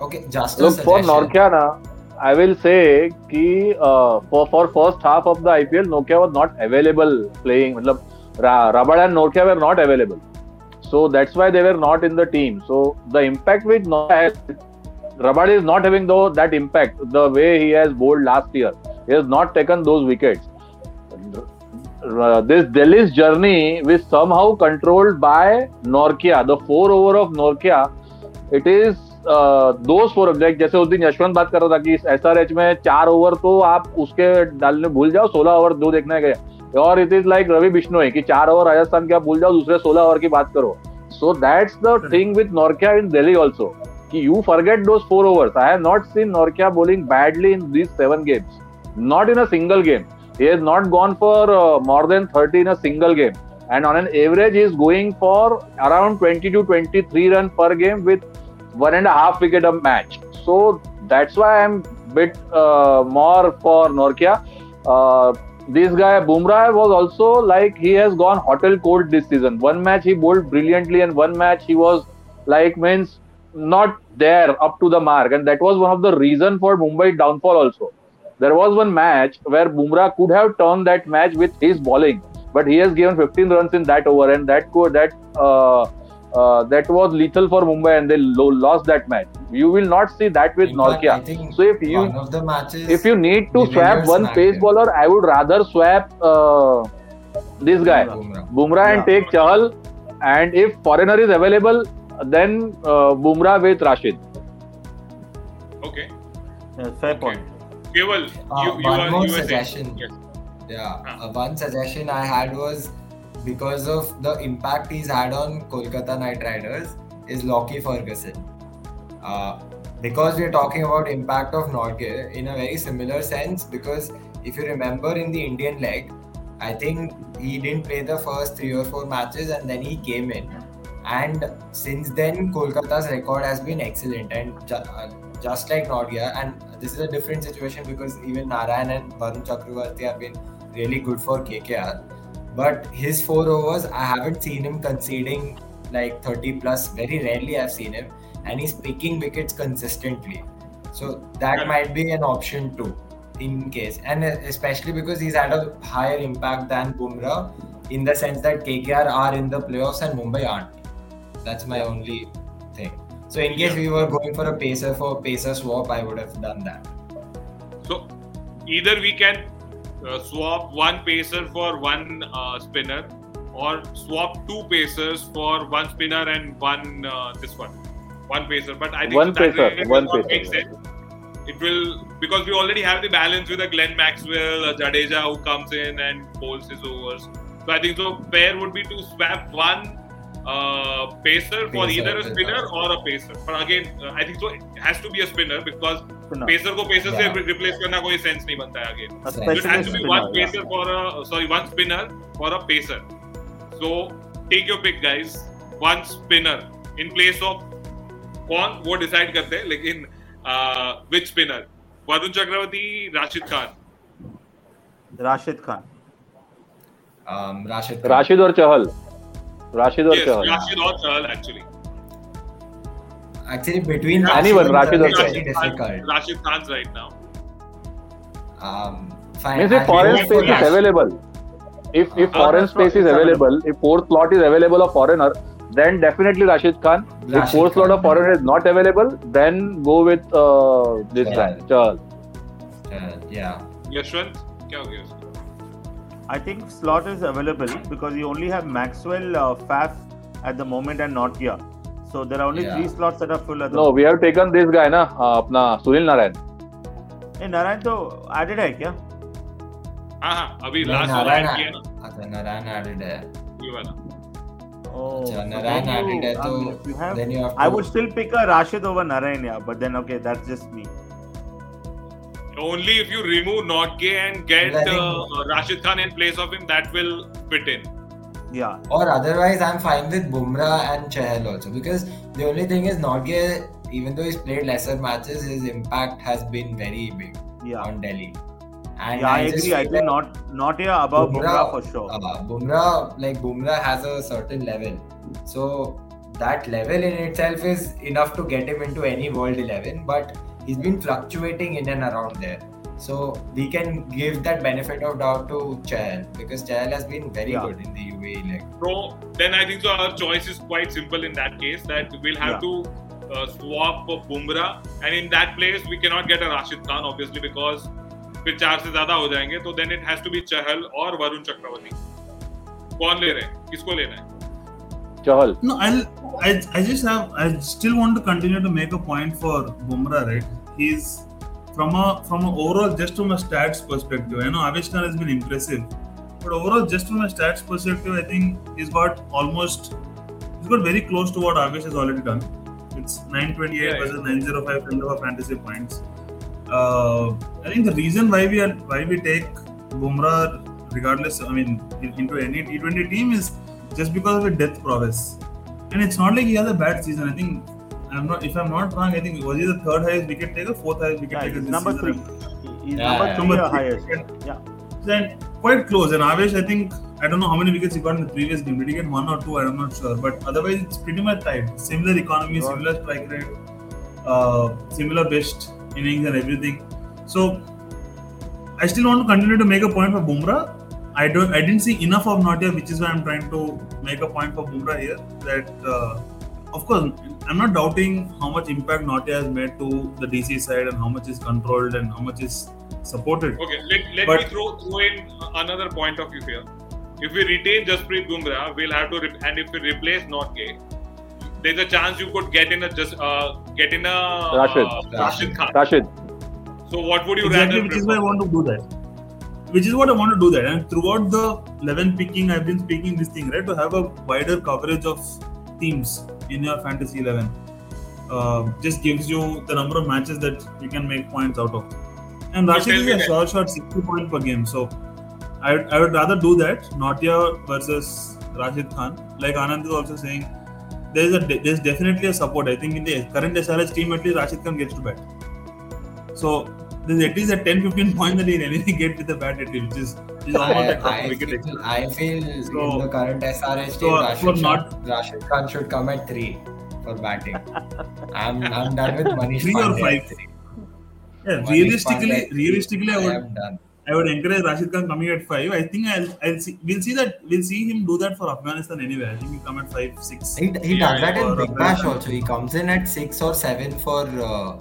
Okay, just a Look for suggestion. Norkia na, I will say कि uh, for for first half of the IPL Nokia was not available playing मतलब Ra- Rabad and Nokia were not available so that's why they were not in the team so the impact with Nokia has, Rabad is not having though that impact the way he has bowled last year he has not taken those wickets uh, this Delhi's journey is somehow controlled by Norkia the four over of Norkia it is दोस्त for like जैसे उस दिन यशवंत बात कर रहा था कि S R H में चार ओवर तो आप उसके डालने भूल जाओ सोलह ओवर दो देखने गए और it is like Ravi Bishnoi कि चार ओवर राजस्थान के आप भूल जाओ दूसरे सोलह ओवर की बात करो। So that's the thing with Nortje in Delhi also कि you forget those four overs I have not seen Nortje bowling badly in these seven games. Not in a single game. He has not gone for uh, more than 30 in a single game. And on an average he is going for around 20 to 23 run per game with one and a half wicket a match. So that's why I'm bit uh, more for Norkia. Uh, this guy Bumrah was also like he has gone hotel cold this season. One match he bowled brilliantly, and one match he was like means not there up to the mark, and that was one of the reason for Mumbai downfall also. There was one match where Bumrah could have turned that match with his bowling, but he has given 15 runs in that over, and that co- that uh, uh, that was lethal for Mumbai, and they lo- lost that match. You will not see that with In fact, Nortje. So if you one of the matches, if you need to swap one pace bowler, I would rather swap uh, this guy, Bumrah. Bumrah, and Yeah. take Chahal. And if foreigner is available, then uh, Bumrah with Rashid. Okay. Yeah, fair point. Keval, Uh, you, you one are more you suggestion. Yes. Yeah, Ah. uh, one suggestion I had was because of the impact he's had on Kolkata Knight Riders is Lockie Ferguson. Uh, because we're talking about impact of Nortje in a very similar sense because if you remember in the Indian leg, I think he didn't play the first three or four matches and then he came in. And since then, Kolkata's record has been excellent and uh, just like Nortje, and this is a different situation because even Narayan and Varun Chakravarti have been really good for KKR. But his four overs, I haven't seen him conceding like 30 plus. Very rarely I've seen him, and he's picking wickets consistently. So that might be an option too, in case, and uh, especially because he's had a higher impact than Bumrah, in the sense that KKR are in the playoffs and Mumbai aren't. That's my only thing. So in case we were going for a pacer for pacer swap, I would have done that. So either we can uh, swap one pacer for one uh, spinner, or swap two pacers for one spinner and one uh, this one, one pacer. But I think One pacer, one pacer, make sense. It will because we already have the balance with a Glenn Maxwell, a Jadeja who comes in and bowls his overs. So I think so. Fair would be to swap one uh, pacer for Pacer, either a pacer. spinner or a pacer. But again, uh, I think so. It has to be a spinner because Spinner. Pacer को pacer Yeah. से replace करना कोई sense नहीं बनता है again A So it has to be spinner, one yeah. for a sorry one spinner for a pacer. So take your pick guys. One spinner in place of कौन वो decide करते हैं लेकिन which spinner Varun Chakravarthy Rashid Khan Rashid Khan. Um, Rashid. Khan. Rashid or Chahal. Rashid or yes Chahal. Rashid और Chahal actually Actually, between Anyone, Rashid or. Rashid Khan right now Um, fine. Means if foreign space is Rashid. available, if if Uh, foreign space is available, if fourth slot is available of foreigner, then definitely Rashid Khan. Rashid If Rashid fourth slot of foreigner is not available, then go with uh, this guy, Chahal. Chahal. Uh, yeah. Yashwant क्या हो गया उसका I think slot is available because you only have Maxwell, uh, Faf at the moment and not here. So there are only Yeah. three slots that are full at the No, we have taken this guy ना uh, अपना सुनील नारायण. ए, नारायण तो added है क्या? हाँ हाँ अभी नहीं, last वाला नारायण ऐड किया ना अच्छा नारायण added है ये वाला Oh, अच्छा, so Narayan then you- added है तो um, if you have- then you have I to would still pick a Rashid over Narayan, yeah, but then okay, that's just me. Only if you remove Nortje and get uh, Rashid Khan in place of him, that will fit in. Yeah, or otherwise I'm fine with Bumrah and Chahal also because the only thing is Nortje even though he's played lesser matches his impact has been very big yeah, on Delhi and yeah. I, just agree. I feel think like not not here above Bumrah, for sure. Uh, Bumrah, like Bumrah has a certain level. So that level in itself is enough to get him into any World 11, but he's been fluctuating in and around there. So we can give that benefit of doubt to Chahal because Chahal has been very Yeah. good in the UAE league. So then I think so our choice is quite simple in that case that we'll have Yeah. to uh, swap Bumrah and in that place we cannot get a Rashid Khan obviously because फिर चार से ज्यादा हो जाएंगे तो then it has to be चहल और वरुण चक्रवर्ती कौन ले रहे हैं किसको लेना है Chahal. No, I'll, I, I just have, I still want to continue to make a point for Bumrah, right? He's from a from a overall just from a stats perspective. I know Khan has been impressive, but overall just from a stats perspective, I think he's got almost he's got very close to what Avesh has already done. It's 928 Yeah, yeah. versus 905 kind of a fantasy points. Uh, I think the reason why we are why we take Bumrah regardless, I mean, into any T20 team is just because of his death prowess. And it's not like he has a bad season. I think I'm not if I'm not wrong, I think was he the third highest wicket taker, fourth highest wicket Yeah, taker he's this number three. season. He's Yeah, number yeah. three Number or three. highest. Yeah. Then quite close. And Avesh, I think I don't know how many wickets he got in the previous game. Did he get one or two? I'm not sure. But otherwise, it's pretty much tight. Similar economy, Right. similar strike rate, uh, similar best innings and everything. So I still want to continue to make a point for Bumrah. I don't I didn't see enough of Nortje, which is why I'm trying to make a point for Bumrah here. That uh, of course I'm not doubting how much impact Nortje has made to the DC side and how much is controlled and how much is supported. Okay, let, let But- me throw, throw in another point of view here. If we retain Jasprit Bumrah, we'll have to, re- and if we replace Nortje, there's a chance you could get in a just uh, get in a Rashid. Uh, Rashid Khan. Rashid. So what would you exactly, rather which is why I want to do that. Which is what I want to do that. And throughout the 11 picking, I've been speaking this thing, right? To have a wider coverage of teams in your fantasy 11. Uh, just gives you the number of matches that you can make points out of. And Rashid is a short, short 60 point per game. So I, would- I would rather do that. Nortje versus Rashid Khan. Like Anand is also saying, there's a there's definitely a support. I think in the current SRH team, at least Rashid Khan gets to bat. So there's at least a 10 15 point that he can anything get with the bat at least, which is, which is almost like I, top I, feel. I feel So- in the current SRH team, for Rashid, not- Khan, Rashid Khan should come at three for batting. I'm, I'm done with Manish Three or Pandey at five? three. Yeah, Manish realistically, Pandey at three. realistically, I I would am done. I would encourage Rashid Khan coming at five. I think I'll I'll see we'll see that we'll see him do that for Afghanistan anyway. I think he'll come at five, six. He, he Yeah, does that in Big Bash also. He comes in at six or seven for uh,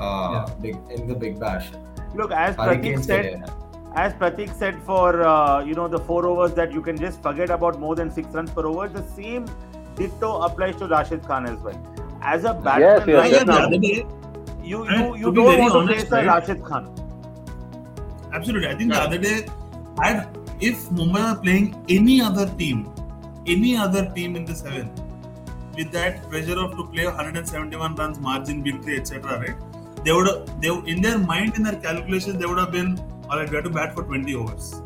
uh, big, in the Big Bash. Look, as Pratik Hurricanes said, player. As Pratik said for uh, you know the four overs that you can just forget about more than six runs per over. The same ditto applies to Rashid Khan as well. As a batsman, Yes, yes, right yeah, the now, you you, you don't want to honest, face right? Rashid Khan. absolutely. I think Yeah. the other day, I if Mumbai were playing any other team, any other team in the seven, with that pressure of to play 171 runs, margin victory, etc. Right? They would have, they in their mind, in their calculations, they would have been, all right, we have to bat for 20 overs.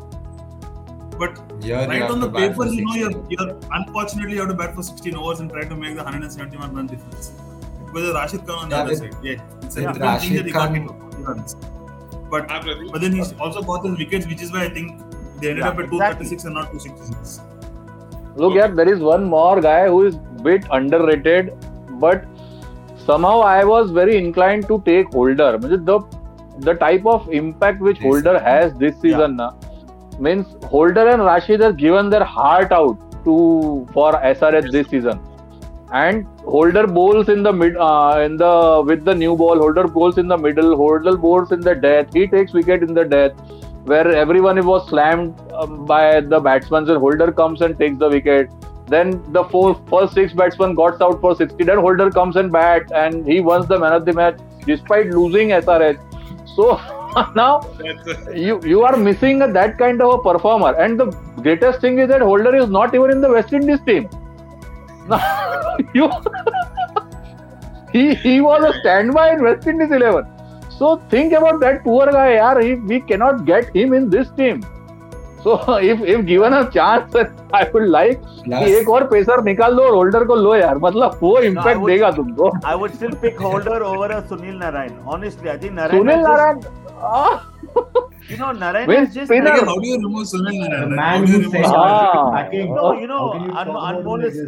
But yeah, right on the paper, you know, you're, you're, unfortunately you have to bat for 16 overs and try to make the 171 run difference. Because Rashid Khan on the yeah, other side, yeah, it's a yeah, Rashid Khan. Runs. But ah, but then he's also got his wickets, which is why I think they ended yeah, up at exactly. 236 and not 266. Look, okay. yeah, there is one more guy who is bit underrated, but somehow I was very inclined to take Holder. The the type of impact which This Holder has this season na, means Holder and Rashid have given their heart out to for SRH this season. And Holder bowls in the mid uh, in the with the new ball. Holder bowls in the middle. Holder bowls in the death. He takes wicket in the death where everyone was slammed um, by the batsmen and Holder comes and takes the wicket. Then the four, first six batsmen got out for 60. Then Holder comes and bat and he wins the man of the match despite losing SRH. So now you you are missing that kind of a performer. And the greatest thing is that Holder is not even in the West Indies team. you he he was a standby in West Indies 11. So think about that poor guy, yaar. He, we cannot get him in this team. तो if if given a chance I would like कि एक और pacer निकाल दो और holder को लो यार मतलब वो इम्पैक्ट देगा तुमको I would still pick Holder over a Sunil Narine honestly I think Narine Sunil Narine you know Narayan Wait, is just Pinar. Like, how do you remove Sunil Narayan? The man who says ah. no, you know An- Anmol is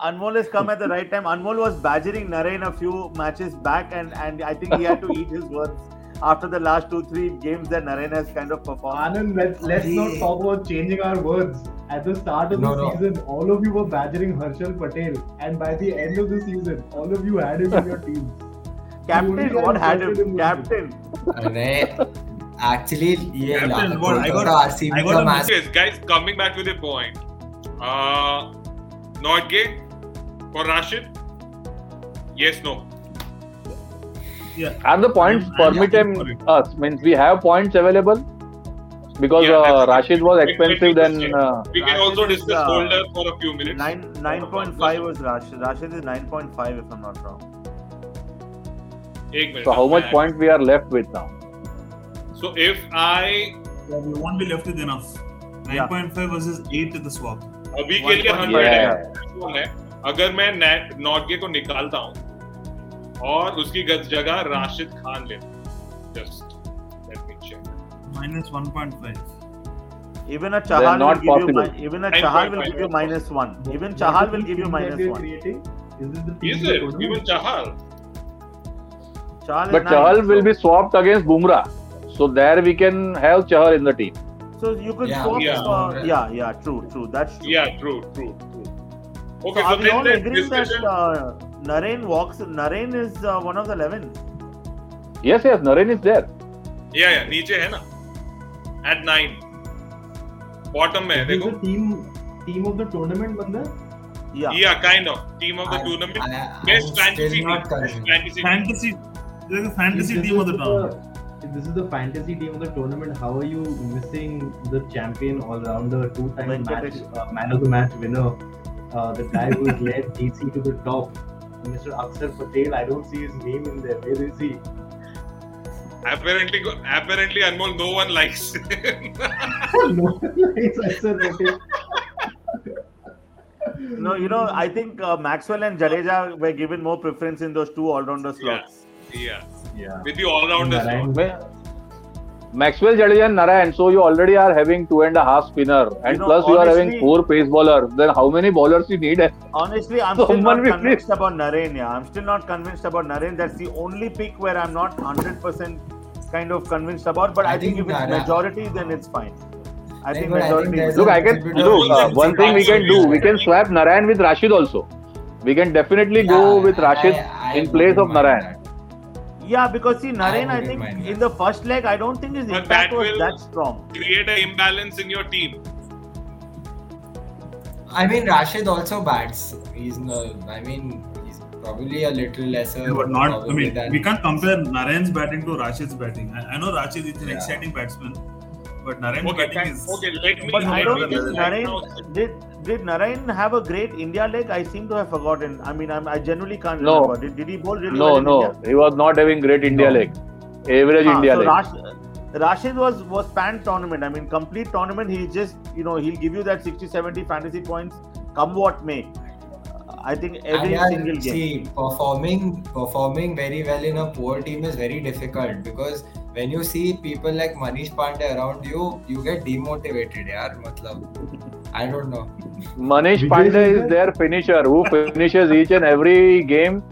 Anmol has come at the right time. Anmol was badgering Narayan a few matches back, and and I think he had to eat his words. after the last two three games that Naren has kind of performed. Anand, let's, let's not talk about changing our words. At the start of no, the no. season, all of you were badgering Harshal Patel, and by the end of the season, all of you had him in your team. Captain, you what had him? him captain. Actually, yeah, Captain, what, I got, RCB I got a message. Guys, coming back to the point. Uh, Nortje for Rashid? Yes, no. Yeah. are the points I'm- I'm permitted happy for it. us means we have points available because Yeah, uh, that's- Rashid was Wait, wait, expensive wait, then wait. uh, We can Rashid also is, discuss uh, Holder for a few minutes. Nine nine point five was Rashid. Rashid is nine point five if I'm not wrong. एक minute. so how much मैं- point we are left with now So if I Yeah, we won't be left with enough. 9.5 versus 8 at the swap. अभी के लिए One point hundred yeah. है अगर मैं नॉटगे को निकालता हूँ और उसकी जगह राशिद खान ले just let me check Minus 1.5. Even a Chahal will not give you possible. mi- even a Chahal will give you minus one. Even Chahal will give you minus we're one. Creating? Is this the Is it even? Chahal? Chahal but nine, Chahal will so- be swapped against Bumrah so there we can have Chahal in the team So you could Yeah, swap. yeah. Uh, yeah, yeah, true, true. That's true. Yeah, true, true, true. Okay, So so, are we then all the agreeing that discussion. uh, Naren walks? Naren is uh, one of the eleven. Yes, yes, Naren is there. yeah, yeah, नीचे है ना. At nine. Bottom में है He's देखो. the team team of the tournament बंदा Yeah. Yeah, kind of. Team of the I- tournament. I- Best I'm fantasy still team. not Best convinced. fantasy team. Fantasy, there's a fantasy If this team of is the tournament. If this is the fantasy team of the tournament, how are you missing the champion all-rounder, two-time match, Venkatesh. uh, man of the match winner, Uh, the guy who has led DC to the top, Mr. Akshar Patel? I don't see his name in there. Where is he? Apparently, apparently, Anmol, no one likes him. no, it's Akshar Patel. No, you know, I think uh, Maxwell and Jadeja were given more preference in those two all-rounder slots. yeah, Yeah. with the all-rounders. Narayan. Ma- Maxwell, Jadeja, and Narayan. So you already are having two and a half spinner, and You know, plus you are having honestly- four pace bowlers. Then how many bowlers you need? Honestly, I'm So still not convinced please- about Naren. Yeah, I'm still not convinced about Naren. That's the only pick where I'm not 100% kind of convinced about. But I, I think, think if it's Nara- majority, then it's fine. I Like, think but I think majority. Look, I can little bit look. Uh, one thing we can do, we can swap Narayan with Rashid also. We can definitely go with Rashid I- I in place of mind Narayan. that. Yeah, because see, Naren, I, wouldn't think in that. the first leg, I don't think his But impact that was will- that strong. Create an imbalance in your team. I mean, Rashid also bats. He's no. I mean, he's probably a little lesser. but not. I mean, than- we can't compare Naren's batting to Rashid's batting. I, I know Rashid is an Yeah. exciting batsman, but Narayan's Okay, batting can, is. okay. Let me. But I don't me think just right now- Naren did. Did Narayan have a great India leg? I seem to have forgotten. I mean, I'm, I genuinely can't No. remember. Did, did he bowl really well No, in no, India? he was not having great India No. leg. Average Ah, India so leg. Rash, Rashid was was pan tournament. I mean, complete tournament. He just you know he'll give you that 60, 70 fantasy points, come what may. I think every And yeah, single game. See, performing performing very well in a poor team is very difficult because when you see people like Manish Pandey around you, you get demotivated. यार मतलब I don't know. Manish Pandey is their finisher who finishes each and every game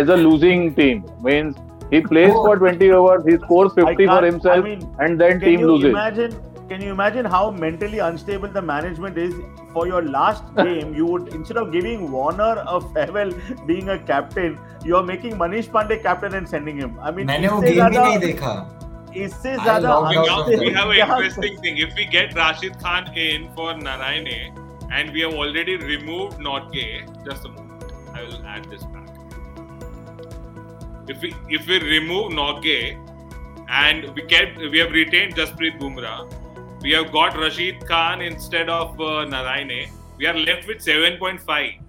as a losing team. Means he plays Oh. for 20 overs, he scores I 50 for himself, I mean, and then team loses. imagine? Can you imagine how mentally unstable the management is? For your last game, you would instead of giving Warner a farewell, being a captain, you are making Manish Pandey captain and sending him. I mean, मैंने वो game ही नहीं देखा. इससे ज़्यादा we have an interesting thing. If we get Rashid Khan in for Narayane, and we have already removed Norgay, just a moment, I will add this back. If we if we remove Norgay, and we kept we have retained Jasprit Bumrah, we have got Rashid Khan instead of uh, Narayane. We are left with 7.5.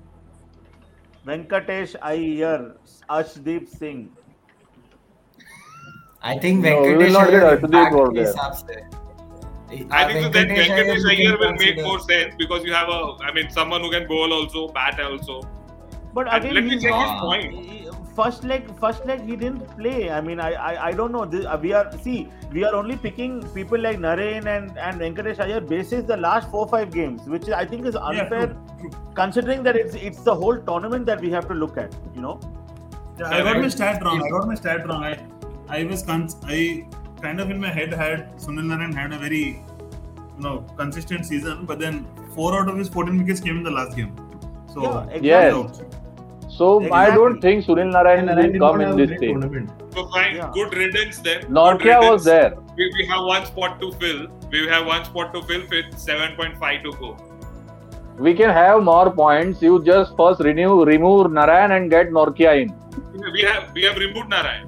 Venkatesh Iyer, Ashdeep Singh. I think Venkatesh no, Venkatesh will not get Arshdeep there. I think that Venkatesh Iyer will make more sense because you have a, I mean, someone who can bowl also, bat also. But again, let me check his point. First leg, first leg, he didn't play. I mean, I, I, I don't know. This, uh, we are see, we are only picking people like Naren and and Venkatesh Iyer basis the last four five games, which I think is unfair, yeah, true, true. considering that it's it's the whole tournament that we have to look at. You know. Yeah, I got my stat wrong. I got my stat wrong. I, I was cons- I kind of in my head had Sunil Narayan had a very, you know, consistent season, but then four out of his 14 wickets came in the last game. So Yeah, exactly. Yes. So I don't think Sunil Narayan And Narayan will did come not in have a this team. tournament. So fine, Yeah. good riddance then. Good Nortje was there. We, we have one spot to fill. We have one spot to fill with 7.5 to go. We can have more points. You just first renew, remove Narayan and get Nortje in. We have we have removed Narayan.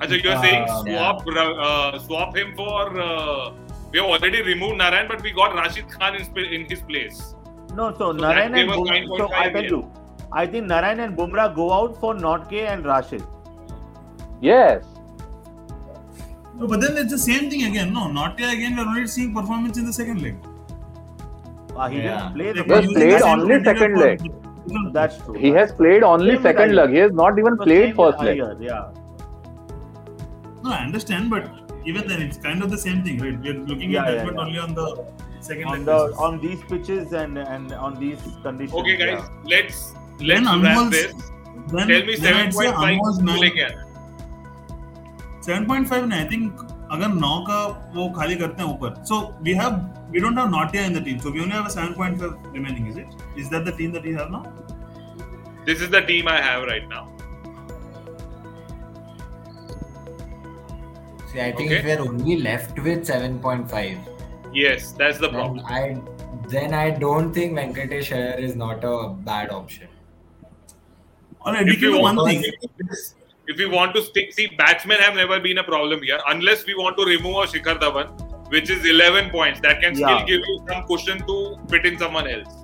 Achha, you are saying Uh, swap uh, swap him for. Uh, we have already removed Narayan, but we got Rashid Khan in, in his place. No, so, So Narayan and gave Bumrah. So I tell you, I think Narayan and Bumrah go out for Nortje and Rashid. Yes. No, but then it's the same thing again. No, not yet again. We're already seeing performance in the second leg. Uh, he Yeah. didn't play the Like, Just played only criteria second for- leg. That's true. He has played only second leg. He has not even played first leg. Yeah. No, I understand, but even then, it's kind of the same thing, right? We're looking Yeah, at yeah, judgment yeah. only on the second On leg. the basis. on these pitches and and on these conditions. Okay, guys, yeah. let's Then let's wrap Anmol's- this. then, Tell me then I'd say 7.5 Anmol's क्यों man- लेके आया? 7.5 ने I think अगर नौ का वो खाली करते हैं ऊपर so we have we don't have Nortje in the team so we only have a 7.5 remaining is it is that the team that you have now This is the team I have right now. See, I think Okay. if we're only left with 7.5, Yes, that's the then problem. I then I don't think Venkatesh Iyer is not a bad option. all right we If can you do one want, thing if we want to stick, see, batsmen have never been a problem here, unless we want to remove a Shikhar Dhawan, which is 11 points. That can Yeah. still give you some cushion to fit in someone else.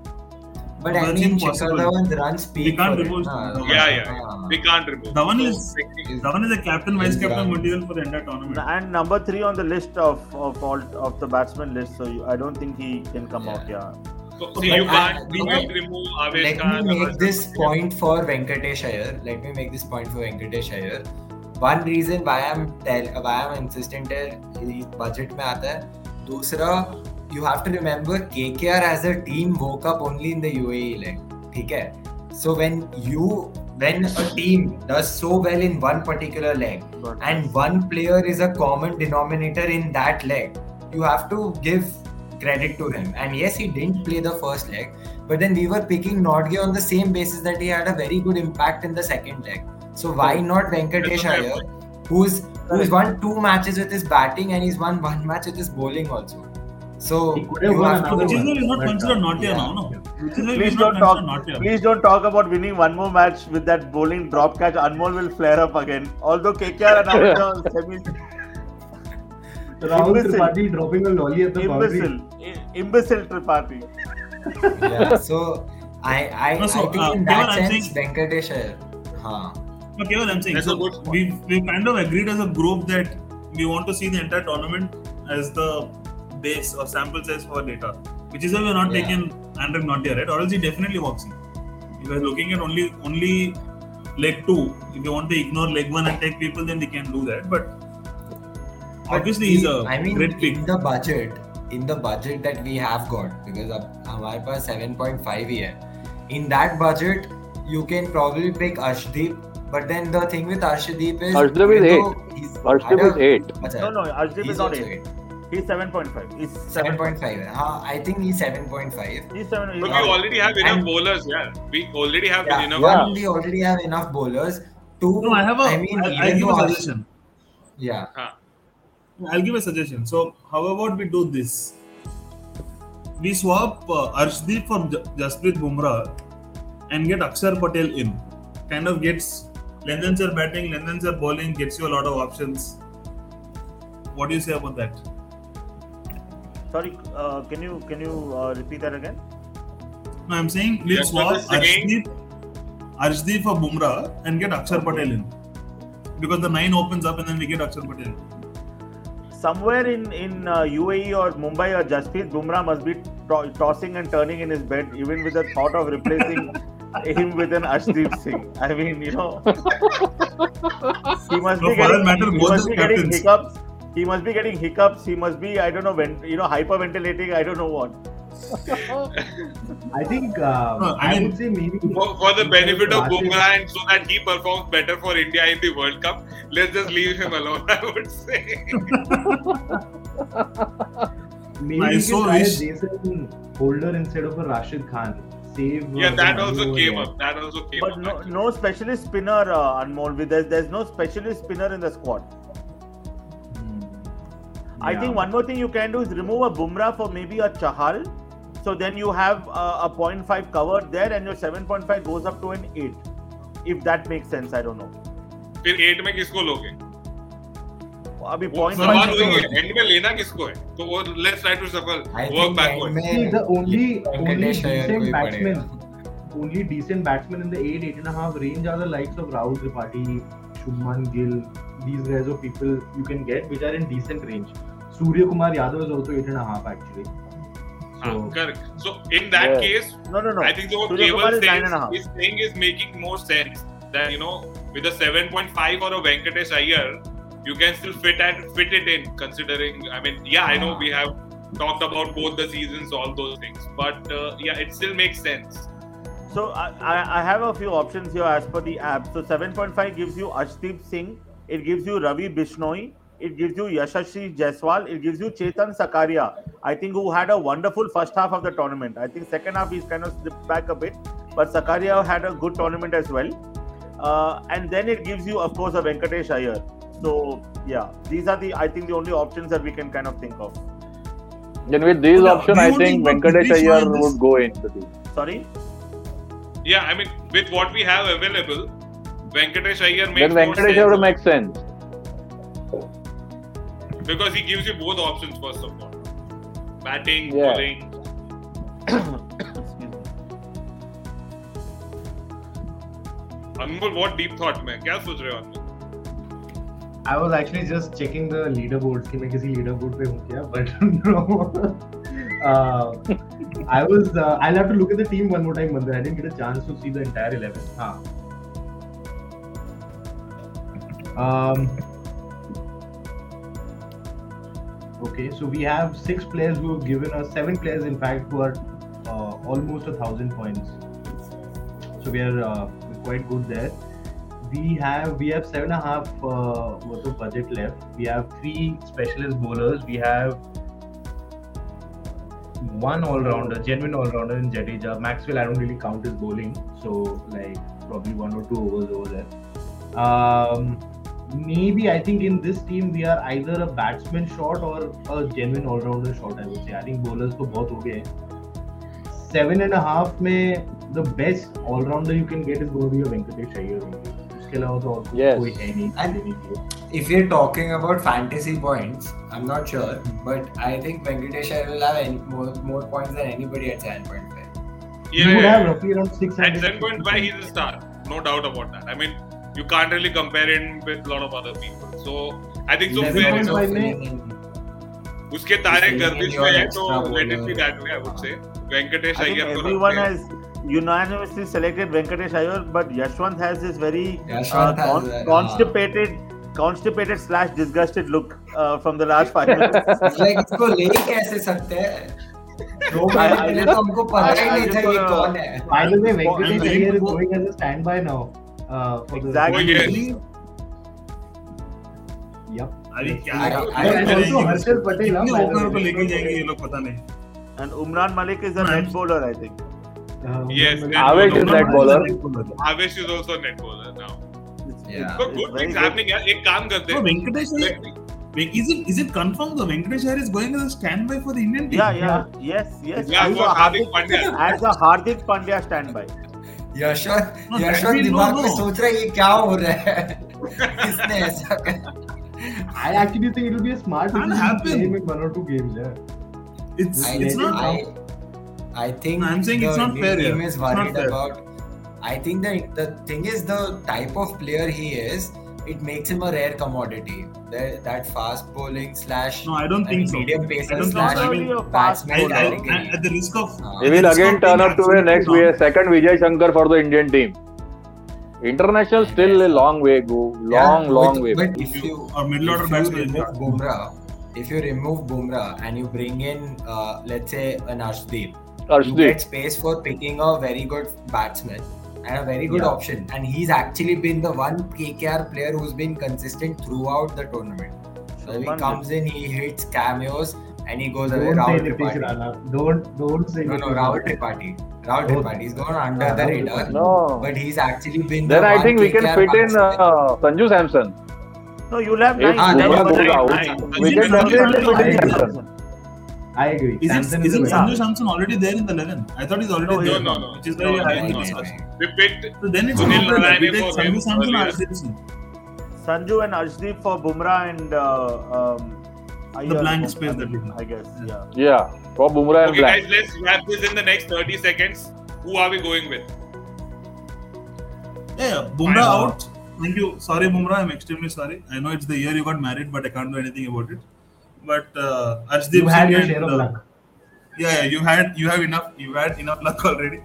But Well, I it's mean, impossible. Shikhar Dhawan's runs speak We can't for it, remove na. Dhawan. Yeah, yeah. Ah. We can't remove. Dhawan So, is- Dhawan is a captain vice He's captain done. material for the entire tournament And number three on the list of of all of the batsman list, so you, I don't think he can come out. Yeah. so, see, But you I- can't, you I- can't remove Avesh Let Khan. me make this point for Venkatesh Iyer. Let me make this point for Venkatesh Iyer. One reason why I'm tell why I'm insisting that he budget में आता है. दूसरा, you have to remember KKR as a team woke up only in the UAE leg. Okay? So when you when a team does so well in one particular leg and one player is a common denominator in that leg, you have to give credit to him. And yes, he didn't play the first leg, but then we were picking Nortje on the same basis that he had a very good impact in the second leg. So why not Venkatesh Iyer, who's who's won two matches with his batting and he's won one match with his bowling also. So He could have you won have another to which is not considered not yeah. now no which is why Please don't talk. considered not here Please don't talk about winning one more match with that bowling drop catch. Anmol will flare up again. Although KKR announced the semis. Rahul Imbecile. Tripathi dropping a lolly at the boundary. Imbecile, I- imbecile Tripathi. yeah. So I I, No, so, I think uh, in Keval, that I'm sense saying- Venkatesh Iyer. Huh. No, Keval, I'm saying That's so a good point. we've we've kind of agreed as a group that we want to see the entire tournament as the base or sample size for data, which is why we're not Yeah. taking Andrew Nottia, right? Or else he definitely walks in. If we're looking at only only leg two, if you want to ignore leg one and take people, then we can do that. But But obviously, he's we- a I mean, great pick. in the budget, in the budget that we have got, because अब हमारे पास 7.5 ही है. In that budget, you can probably pick Arshdeep. But then the thing with Arshdeep is Arshdeep is even eight. though he's Arshdeep had is a- eight. अच्छा, No, no, Arshdeep he's is not also eight. He's 7.5. He's 7.5 है. I think he's 7.5. He's 7. He's But we already have enough And- bowlers, yeah. We already have Yeah, enough. Yeah. one, we already have enough bowlers. Two, No, I have a. I mean, I- even I'll give a Arsh- suggestion. yeah, I'll give a suggestion. So, how about we do this? We swap uh, Arshdeep for J- Jasprit Bumrah and get Akshar Patel in. Kind of gets Lendenser batting, Lendenser bowling, gets you a lot of options. What do you say about that? Sorry, uh, can you can you uh, repeat that again? No, I'm saying we'll Yes, swap but this again- Arshdeep, Arshdeep for Bumrah and get Akshar Patel in. Because the nine opens up and then we get Akshar Patel. Somewhere in in uh, UAE or Mumbai or Jasprit Bumrah must be to- tossing and turning in his bed, even with the thought of replacing him with an Ashdeep Singh. I mean, you know, he must No, be getting, matter, he must be getting hiccups. He must be getting hiccups. He must be, I don't know, when you know, hyperventilating. I don't know what. I think uh, No, I I, would say maybe For, for the benefit of Rashid- Bumrah and so that he performs better for India in the World Cup, let's just leave him alone, I would say. maybe I so can try a wish- Jason Holder instead of a Rashid Khan. Save. uh, yeah, that also came over up. That also came But up. no, no specialist spinner, uh, Anmol. There's, there's no specialist spinner in the squad. there. Hmm. I Yeah. think one more thing you can do is remove a Bumrah for maybe a Chahal. So then you have uh, a 0.5 covered there and your 7.5 goes up to an 8. If that makes sense, I don't know. फिर eight में किसको लोगे अभी वो point सवाल five- वही है and में लेना किसको है तो वो लेट्स ट्राई टू सफल I work think end backward में See, the only only Venkatesh Iyer को decent ही batsmen, पड़ेगा. only decent batsmen in the eight eight and a half range are the likes of Rahul Tripathi, Shubman Gill. These guys are people you can get which are in decent range. Surya Kumar Yadav is also eight and a half actually. So correct so in that Yeah. Case No, no, no. I think the what Surya Kumar is saying is making more sense that you know with a 7.5 or a Venkatesh Iyer, you can still fit and fit it in. Considering, I mean, yeah, I know we have talked about both the seasons, all those things, but uh, yeah, it still makes sense. So I, I, I have a few options here as per the app. So 7.5 gives you Ashdeep Singh, it gives you Ravi Bishnoi, it gives you Yashasvi Jaiswal, it gives you Chetan Sakaria. I think who had a wonderful first half of the tournament. I think second half he's kind of slipped back a bit, but Sakaria had a good tournament as well. Uh, and then it gives you, of course, a Venkatesh Iyer. So yeah, these are the I think the only options that we can kind of think of. Then with these Yeah, options, we I think got Venkatesh Iyer would go into the. Sorry. Yeah, I mean, with what we have available, Venkatesh Iyer makes Then Venkatesh Iyer would make sense. Because he gives you both options first of all, batting, Yeah. bowling. Excuse me. Anmol बहुत deep thought में क्या सोच रहे हो आप I was actually just checking the leaderboards कि मैं किसी leaderboard पे हूँ क्या but no uh, I was uh, I'll have to look at the team one more time Mandir I didn't get a chance to see the entire 11 हाँ um, okay so we have six players who have given us seven players in fact who are uh, almost a thousand points so we are uh, quite good there we have we have seven and a half uh, worth of budget left. We have three specialist bowlers. We have one all rounder, genuine all rounder in Jadeja. Maxwell, I don't really count his bowling, so like probably one or two overs over there. Um, maybe I think in this team we are either a batsman short or a genuine all rounder short. I would say. I think bowlers तो बहुत हो गए हैं. Seven and a half में the best all rounder you can get is going to be a Venkatesh Iyer. उसके अलावा तो और Yes. कोई है नहीं And-. If you're talking about fantasy points, I'm not sure, but I think Venkatesh Iyer will have any, more, more points than anybody at 7.5. Yeah, He would have roughly around at 600. 7.5 he's a star, no doubt about that. I mean, you can't really compare him with a lot of other people. So I think so. Fair enough. उसके तारे गर्दिश में है तो extra let it be bowler. that way. I would say Venkatesh I think Iyer को everyone रखते हैं. has unanimously selected Venkatesh Iyer, but Yashwant has this very Yashwant uh, has con- that, constipated, constipated slash disgusted look uh, from the last five minutes. Like इसको ले कैसे सकते हैं दो I पहले तो हमको पता ही I- I नहीं था ये कौन है By the way, Venkatesh Iyer is going as a standby now. uh, for exactly. the exactly. Yep. अरे क्या हर्षल पटेल ओपनर पे लेके जाएँगे ये लोग पता नहीं and Umran Malik is a net bowler I think yes Avish is net bowler Avish is also net bowler now yeah but good things happening yaar ek kaam करते हैं Venkatesh Wait, is it is it confirmed the Venkatesh Iyer is going as a standby for the Indian team? Yeah, yeah, yes, yes. Yeah, as, a Hardik Pandya. as a Hardik Pandya standby. Yashwant Yashwant दिमाग में. सोच रहा है ये क्या हो रहा है किसने ऐसा करा I actually think it will be a smart Can't happen. game in one or two games. Yeah. It's I, it's not. I, I think I'm saying it's not fair team yeah. is worried about. I think the the thing is the type of player he is. It makes him a rare commodity. That, that fast bowling slash No, I don't think so. medium I pacer don't slash think so. I mean, Only a fast batsman bowler. I, I, at the risk of हाँ. He will again turn up to be absolutely next be a second Vijay Shankar for the Indian team. International still a long way go, long, Yeah, long but, way. But if you or middle order if you batsman. remove Bumrah, if you remove Bumrah and you bring in, uh, let's say, an Arshdeep, you Arshdeep. get space for picking a very good batsman and a very good Yeah. option. And he's actually been the one KKR player who's been consistent throughout the tournament. So he comes in, he hits cameos, and he goes away. Don't say Rahul Nitish Tripathi. Rana. Don't don't say No, no, Nitish Rahul Rana. Tripathi. Rahul. Tripathi. He's gone under the radar. No. But he's actually been Then the I one think we can fit in uh, Sanju Samson. No, you'll have nine. Ah, nine Bumrah over goes nine. nine. we can definitely fit in Samson? Samson. I agree. Isn't, Samson is isn't Sanju Samson already there in the 11? I thought he's already No, there. no, no. Which is why No, you're no, having no, this no. We picked So then it's Sunil not fair. Narine for Sanju Samson or earlier. Arshdeep Sanju and Arshdeep for Bumrah and uh, um, Iyer blank space I that we have. I guess, yeah. Yeah, for Bumrah and Okay, guys, let's wrap this in the next 30 seconds. Who are we going with? Yeah, yeah. Bumrah out. Thank you. Sorry, Bumrah. I'm extremely sorry. I know it's the year you got married, but I can't do anything about it but uh, Arshdeep you had your share of uh, luck. Yeah, yeah, you had you have enough you had enough luck already.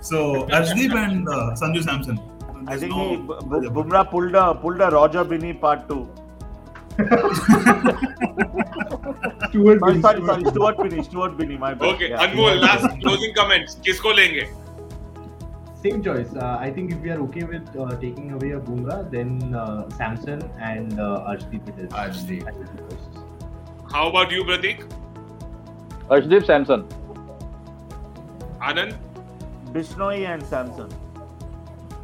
So Arshdeep and uh, Sanju Samson. I think no, he, B- Bumrah pulled a pulled a Roger Binny part two. Stuart sorry, Binny, sorry, sorry, Stuart Binny, Stuart Binny. my bad. Okay, yeah. Anmol, last closing comments. किसको लेंगे? Same choice. Uh, I think if we are okay with uh, taking away a Bumrah, then uh, Samson and uh, Arshdeep it is. Arshdeep. How about you, Pratik? Ashdeep Samson. Anand? Bishnoi and Samson.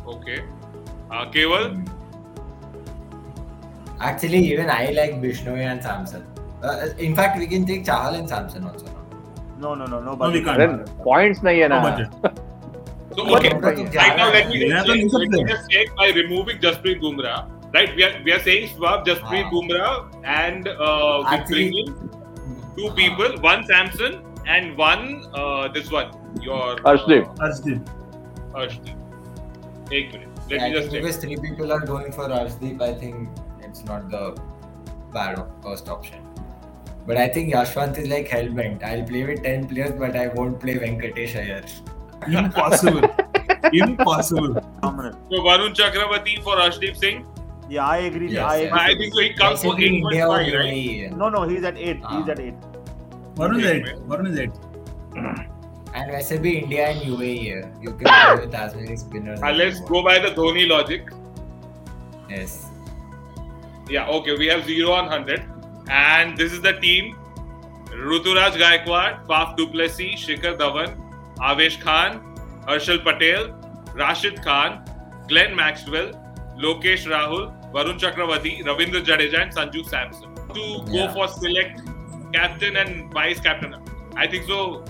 Okay. Uh, Keval? Actually, even I like Bishnoi and Samson. Uh, in fact, we can take Chahal and Samson also. No, no, no, no. But no, we can't. Points nahi hai na. No. So okay, right now let me, just check, let me just check by removing Jasprit Bumrah. Right, we are we are saying swap Jasprit Ah. Bumrah and uh, Actually- bring in two people, one Samson and one uh, this one your Arshdeep. Arshdeep. Uh, Arshdeep. Ek minute. Let I me just because three people are going for Arshdeep, I think it's not the bad first option. But I think Yashwant is like hellbent. I'll play with 10 players, but I won't play Venkatesh Iyer. Impossible. Impossible. So Varun Chakravarti for Arshdeep Singh. Yeah, I agree. Yes, I, agree. I think so. He comes for 8.5, right? No, no, he's at 8. Ah. He's at 8. Varun is 8. Varun is 8. And वैसे भी India and UAE है you can go with as many spinners let's go by the Dhoni logic yes या okay we have 0 on 100 and this is the team Ruturaj Gaikwad, Faf du Plessis, Shikhar Dhawan, Avesh Khan, Harshal Patel, Rashid Khan, Glenn Maxwell, Lokesh Rahul, Varun Chakravarti, Ravindra Jadeja, and Sanju Samson. To go Yeah. for select captain and vice captain, I think so.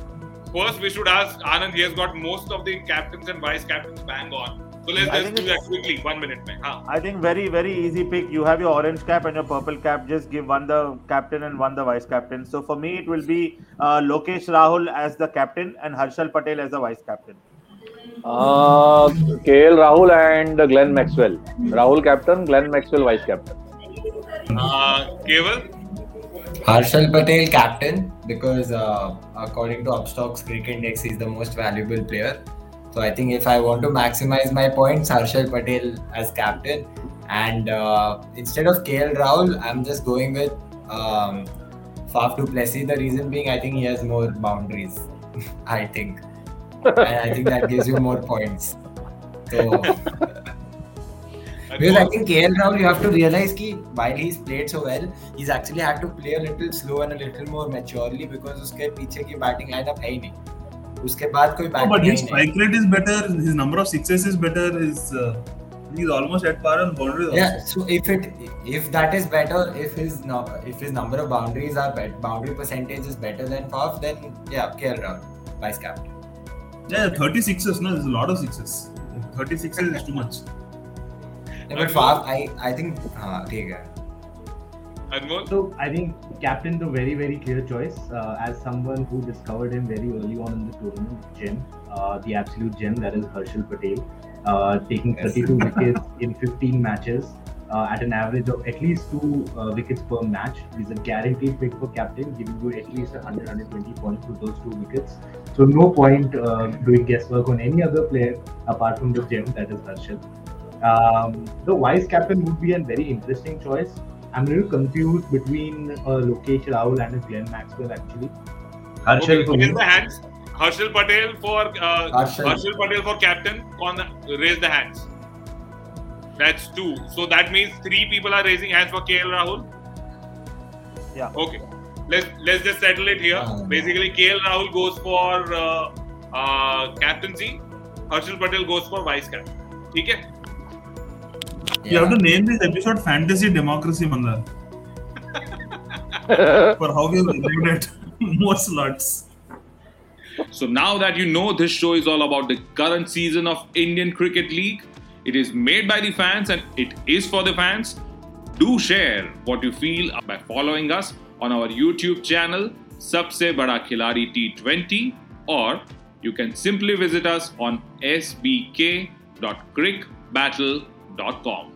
First, we should ask Anand. He has got most of the captains and vice captains bang on. So let's I just do that quickly. One minute, mein. Huh. I think very, very easy pick. You have your orange cap and your purple cap. Just give one the captain and one the vice captain. So for me, it will be uh, Lokesh Rahul as the captain and Harshal Patel as the vice captain. Uh, KL Rahul and Glenn Maxwell. Rahul captain, Glenn Maxwell vice captain. Uh, Keval? Harshal Patel captain because uh, according to Upstox Cricket Index, he's the most valuable player. So I think if I want to maximize my points, Harshal Patel as captain, and uh, instead of KL Rahul, I'm just going with um, Faf du Plessis. The reason being, I think he has more boundaries. I think, and I think that gives you more points. So because I think KL Rahul, you have to realize that while he's played so well, he's actually had to play a little slow and a little more maturely because उसके पीछे की batting lineup है ही नहीं. उसके बाद कोई No, batting but है his ही नहीं. strike rate is better. His number of sixes is better. His uh, he's almost at par on boundaries. Yeah, so if it if that is better, if his no, if his number of boundaries are bet, boundary percentage is better than Faf, then yeah, KL Rahul, vice captain. yeah, 30 no, there's a lot of sixes. 36 is too much. Yeah, but far, I, I think. Uh, okay, yeah. So I think captain the very very clear choice uh, as someone who discovered him very early on in the tournament gem, uh, the absolute gem that is Harshal Patel, uh, taking 32 wickets in 15 matches uh, at an average of at least two uh, wickets per match. He's a guaranteed pick for captain, giving you at least 100 120 points with those two wickets. So no point uh, doing guesswork on any other player apart from the gem that is Harshal. Um, the vice captain would be a very interesting choice. I'm a little confused between uh, Lokesh Rahul and Glenn Maxwell actually. Harshal Okay, for raise me. the hands. Harshal Patel for uh, Harshal. Harshal Patel for captain. On raise the hands. That's two. So that means three people are raising hands for KL Rahul. Yeah. Okay. Let's let's just settle it here. Um, Basically, KL Rahul goes for uh, uh, captaincy. Harshal Patel goes for vice captain. ठीक है? You have to name this episode Fantasy Democracy, Mandar. For how we have reviewed it. More slots. So now that you know this show is all about the current season of Indian Cricket League, it is made by the fans and it is for the fans. Do share what you feel by following us on our YouTube channel Sabse Bada Khiladi T20 or you can simply visit us on sbk.cricbattle.com.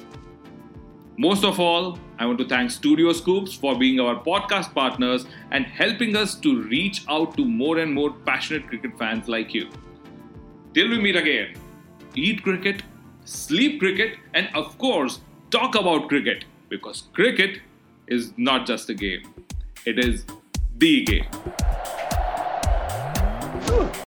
Most of all, I want to thank Studio Scoops for being our podcast partners and helping us to reach out to more and more passionate cricket fans like you. Till we meet again, eat cricket, sleep cricket, and of course, talk about cricket because cricket is not just a game, it is the game.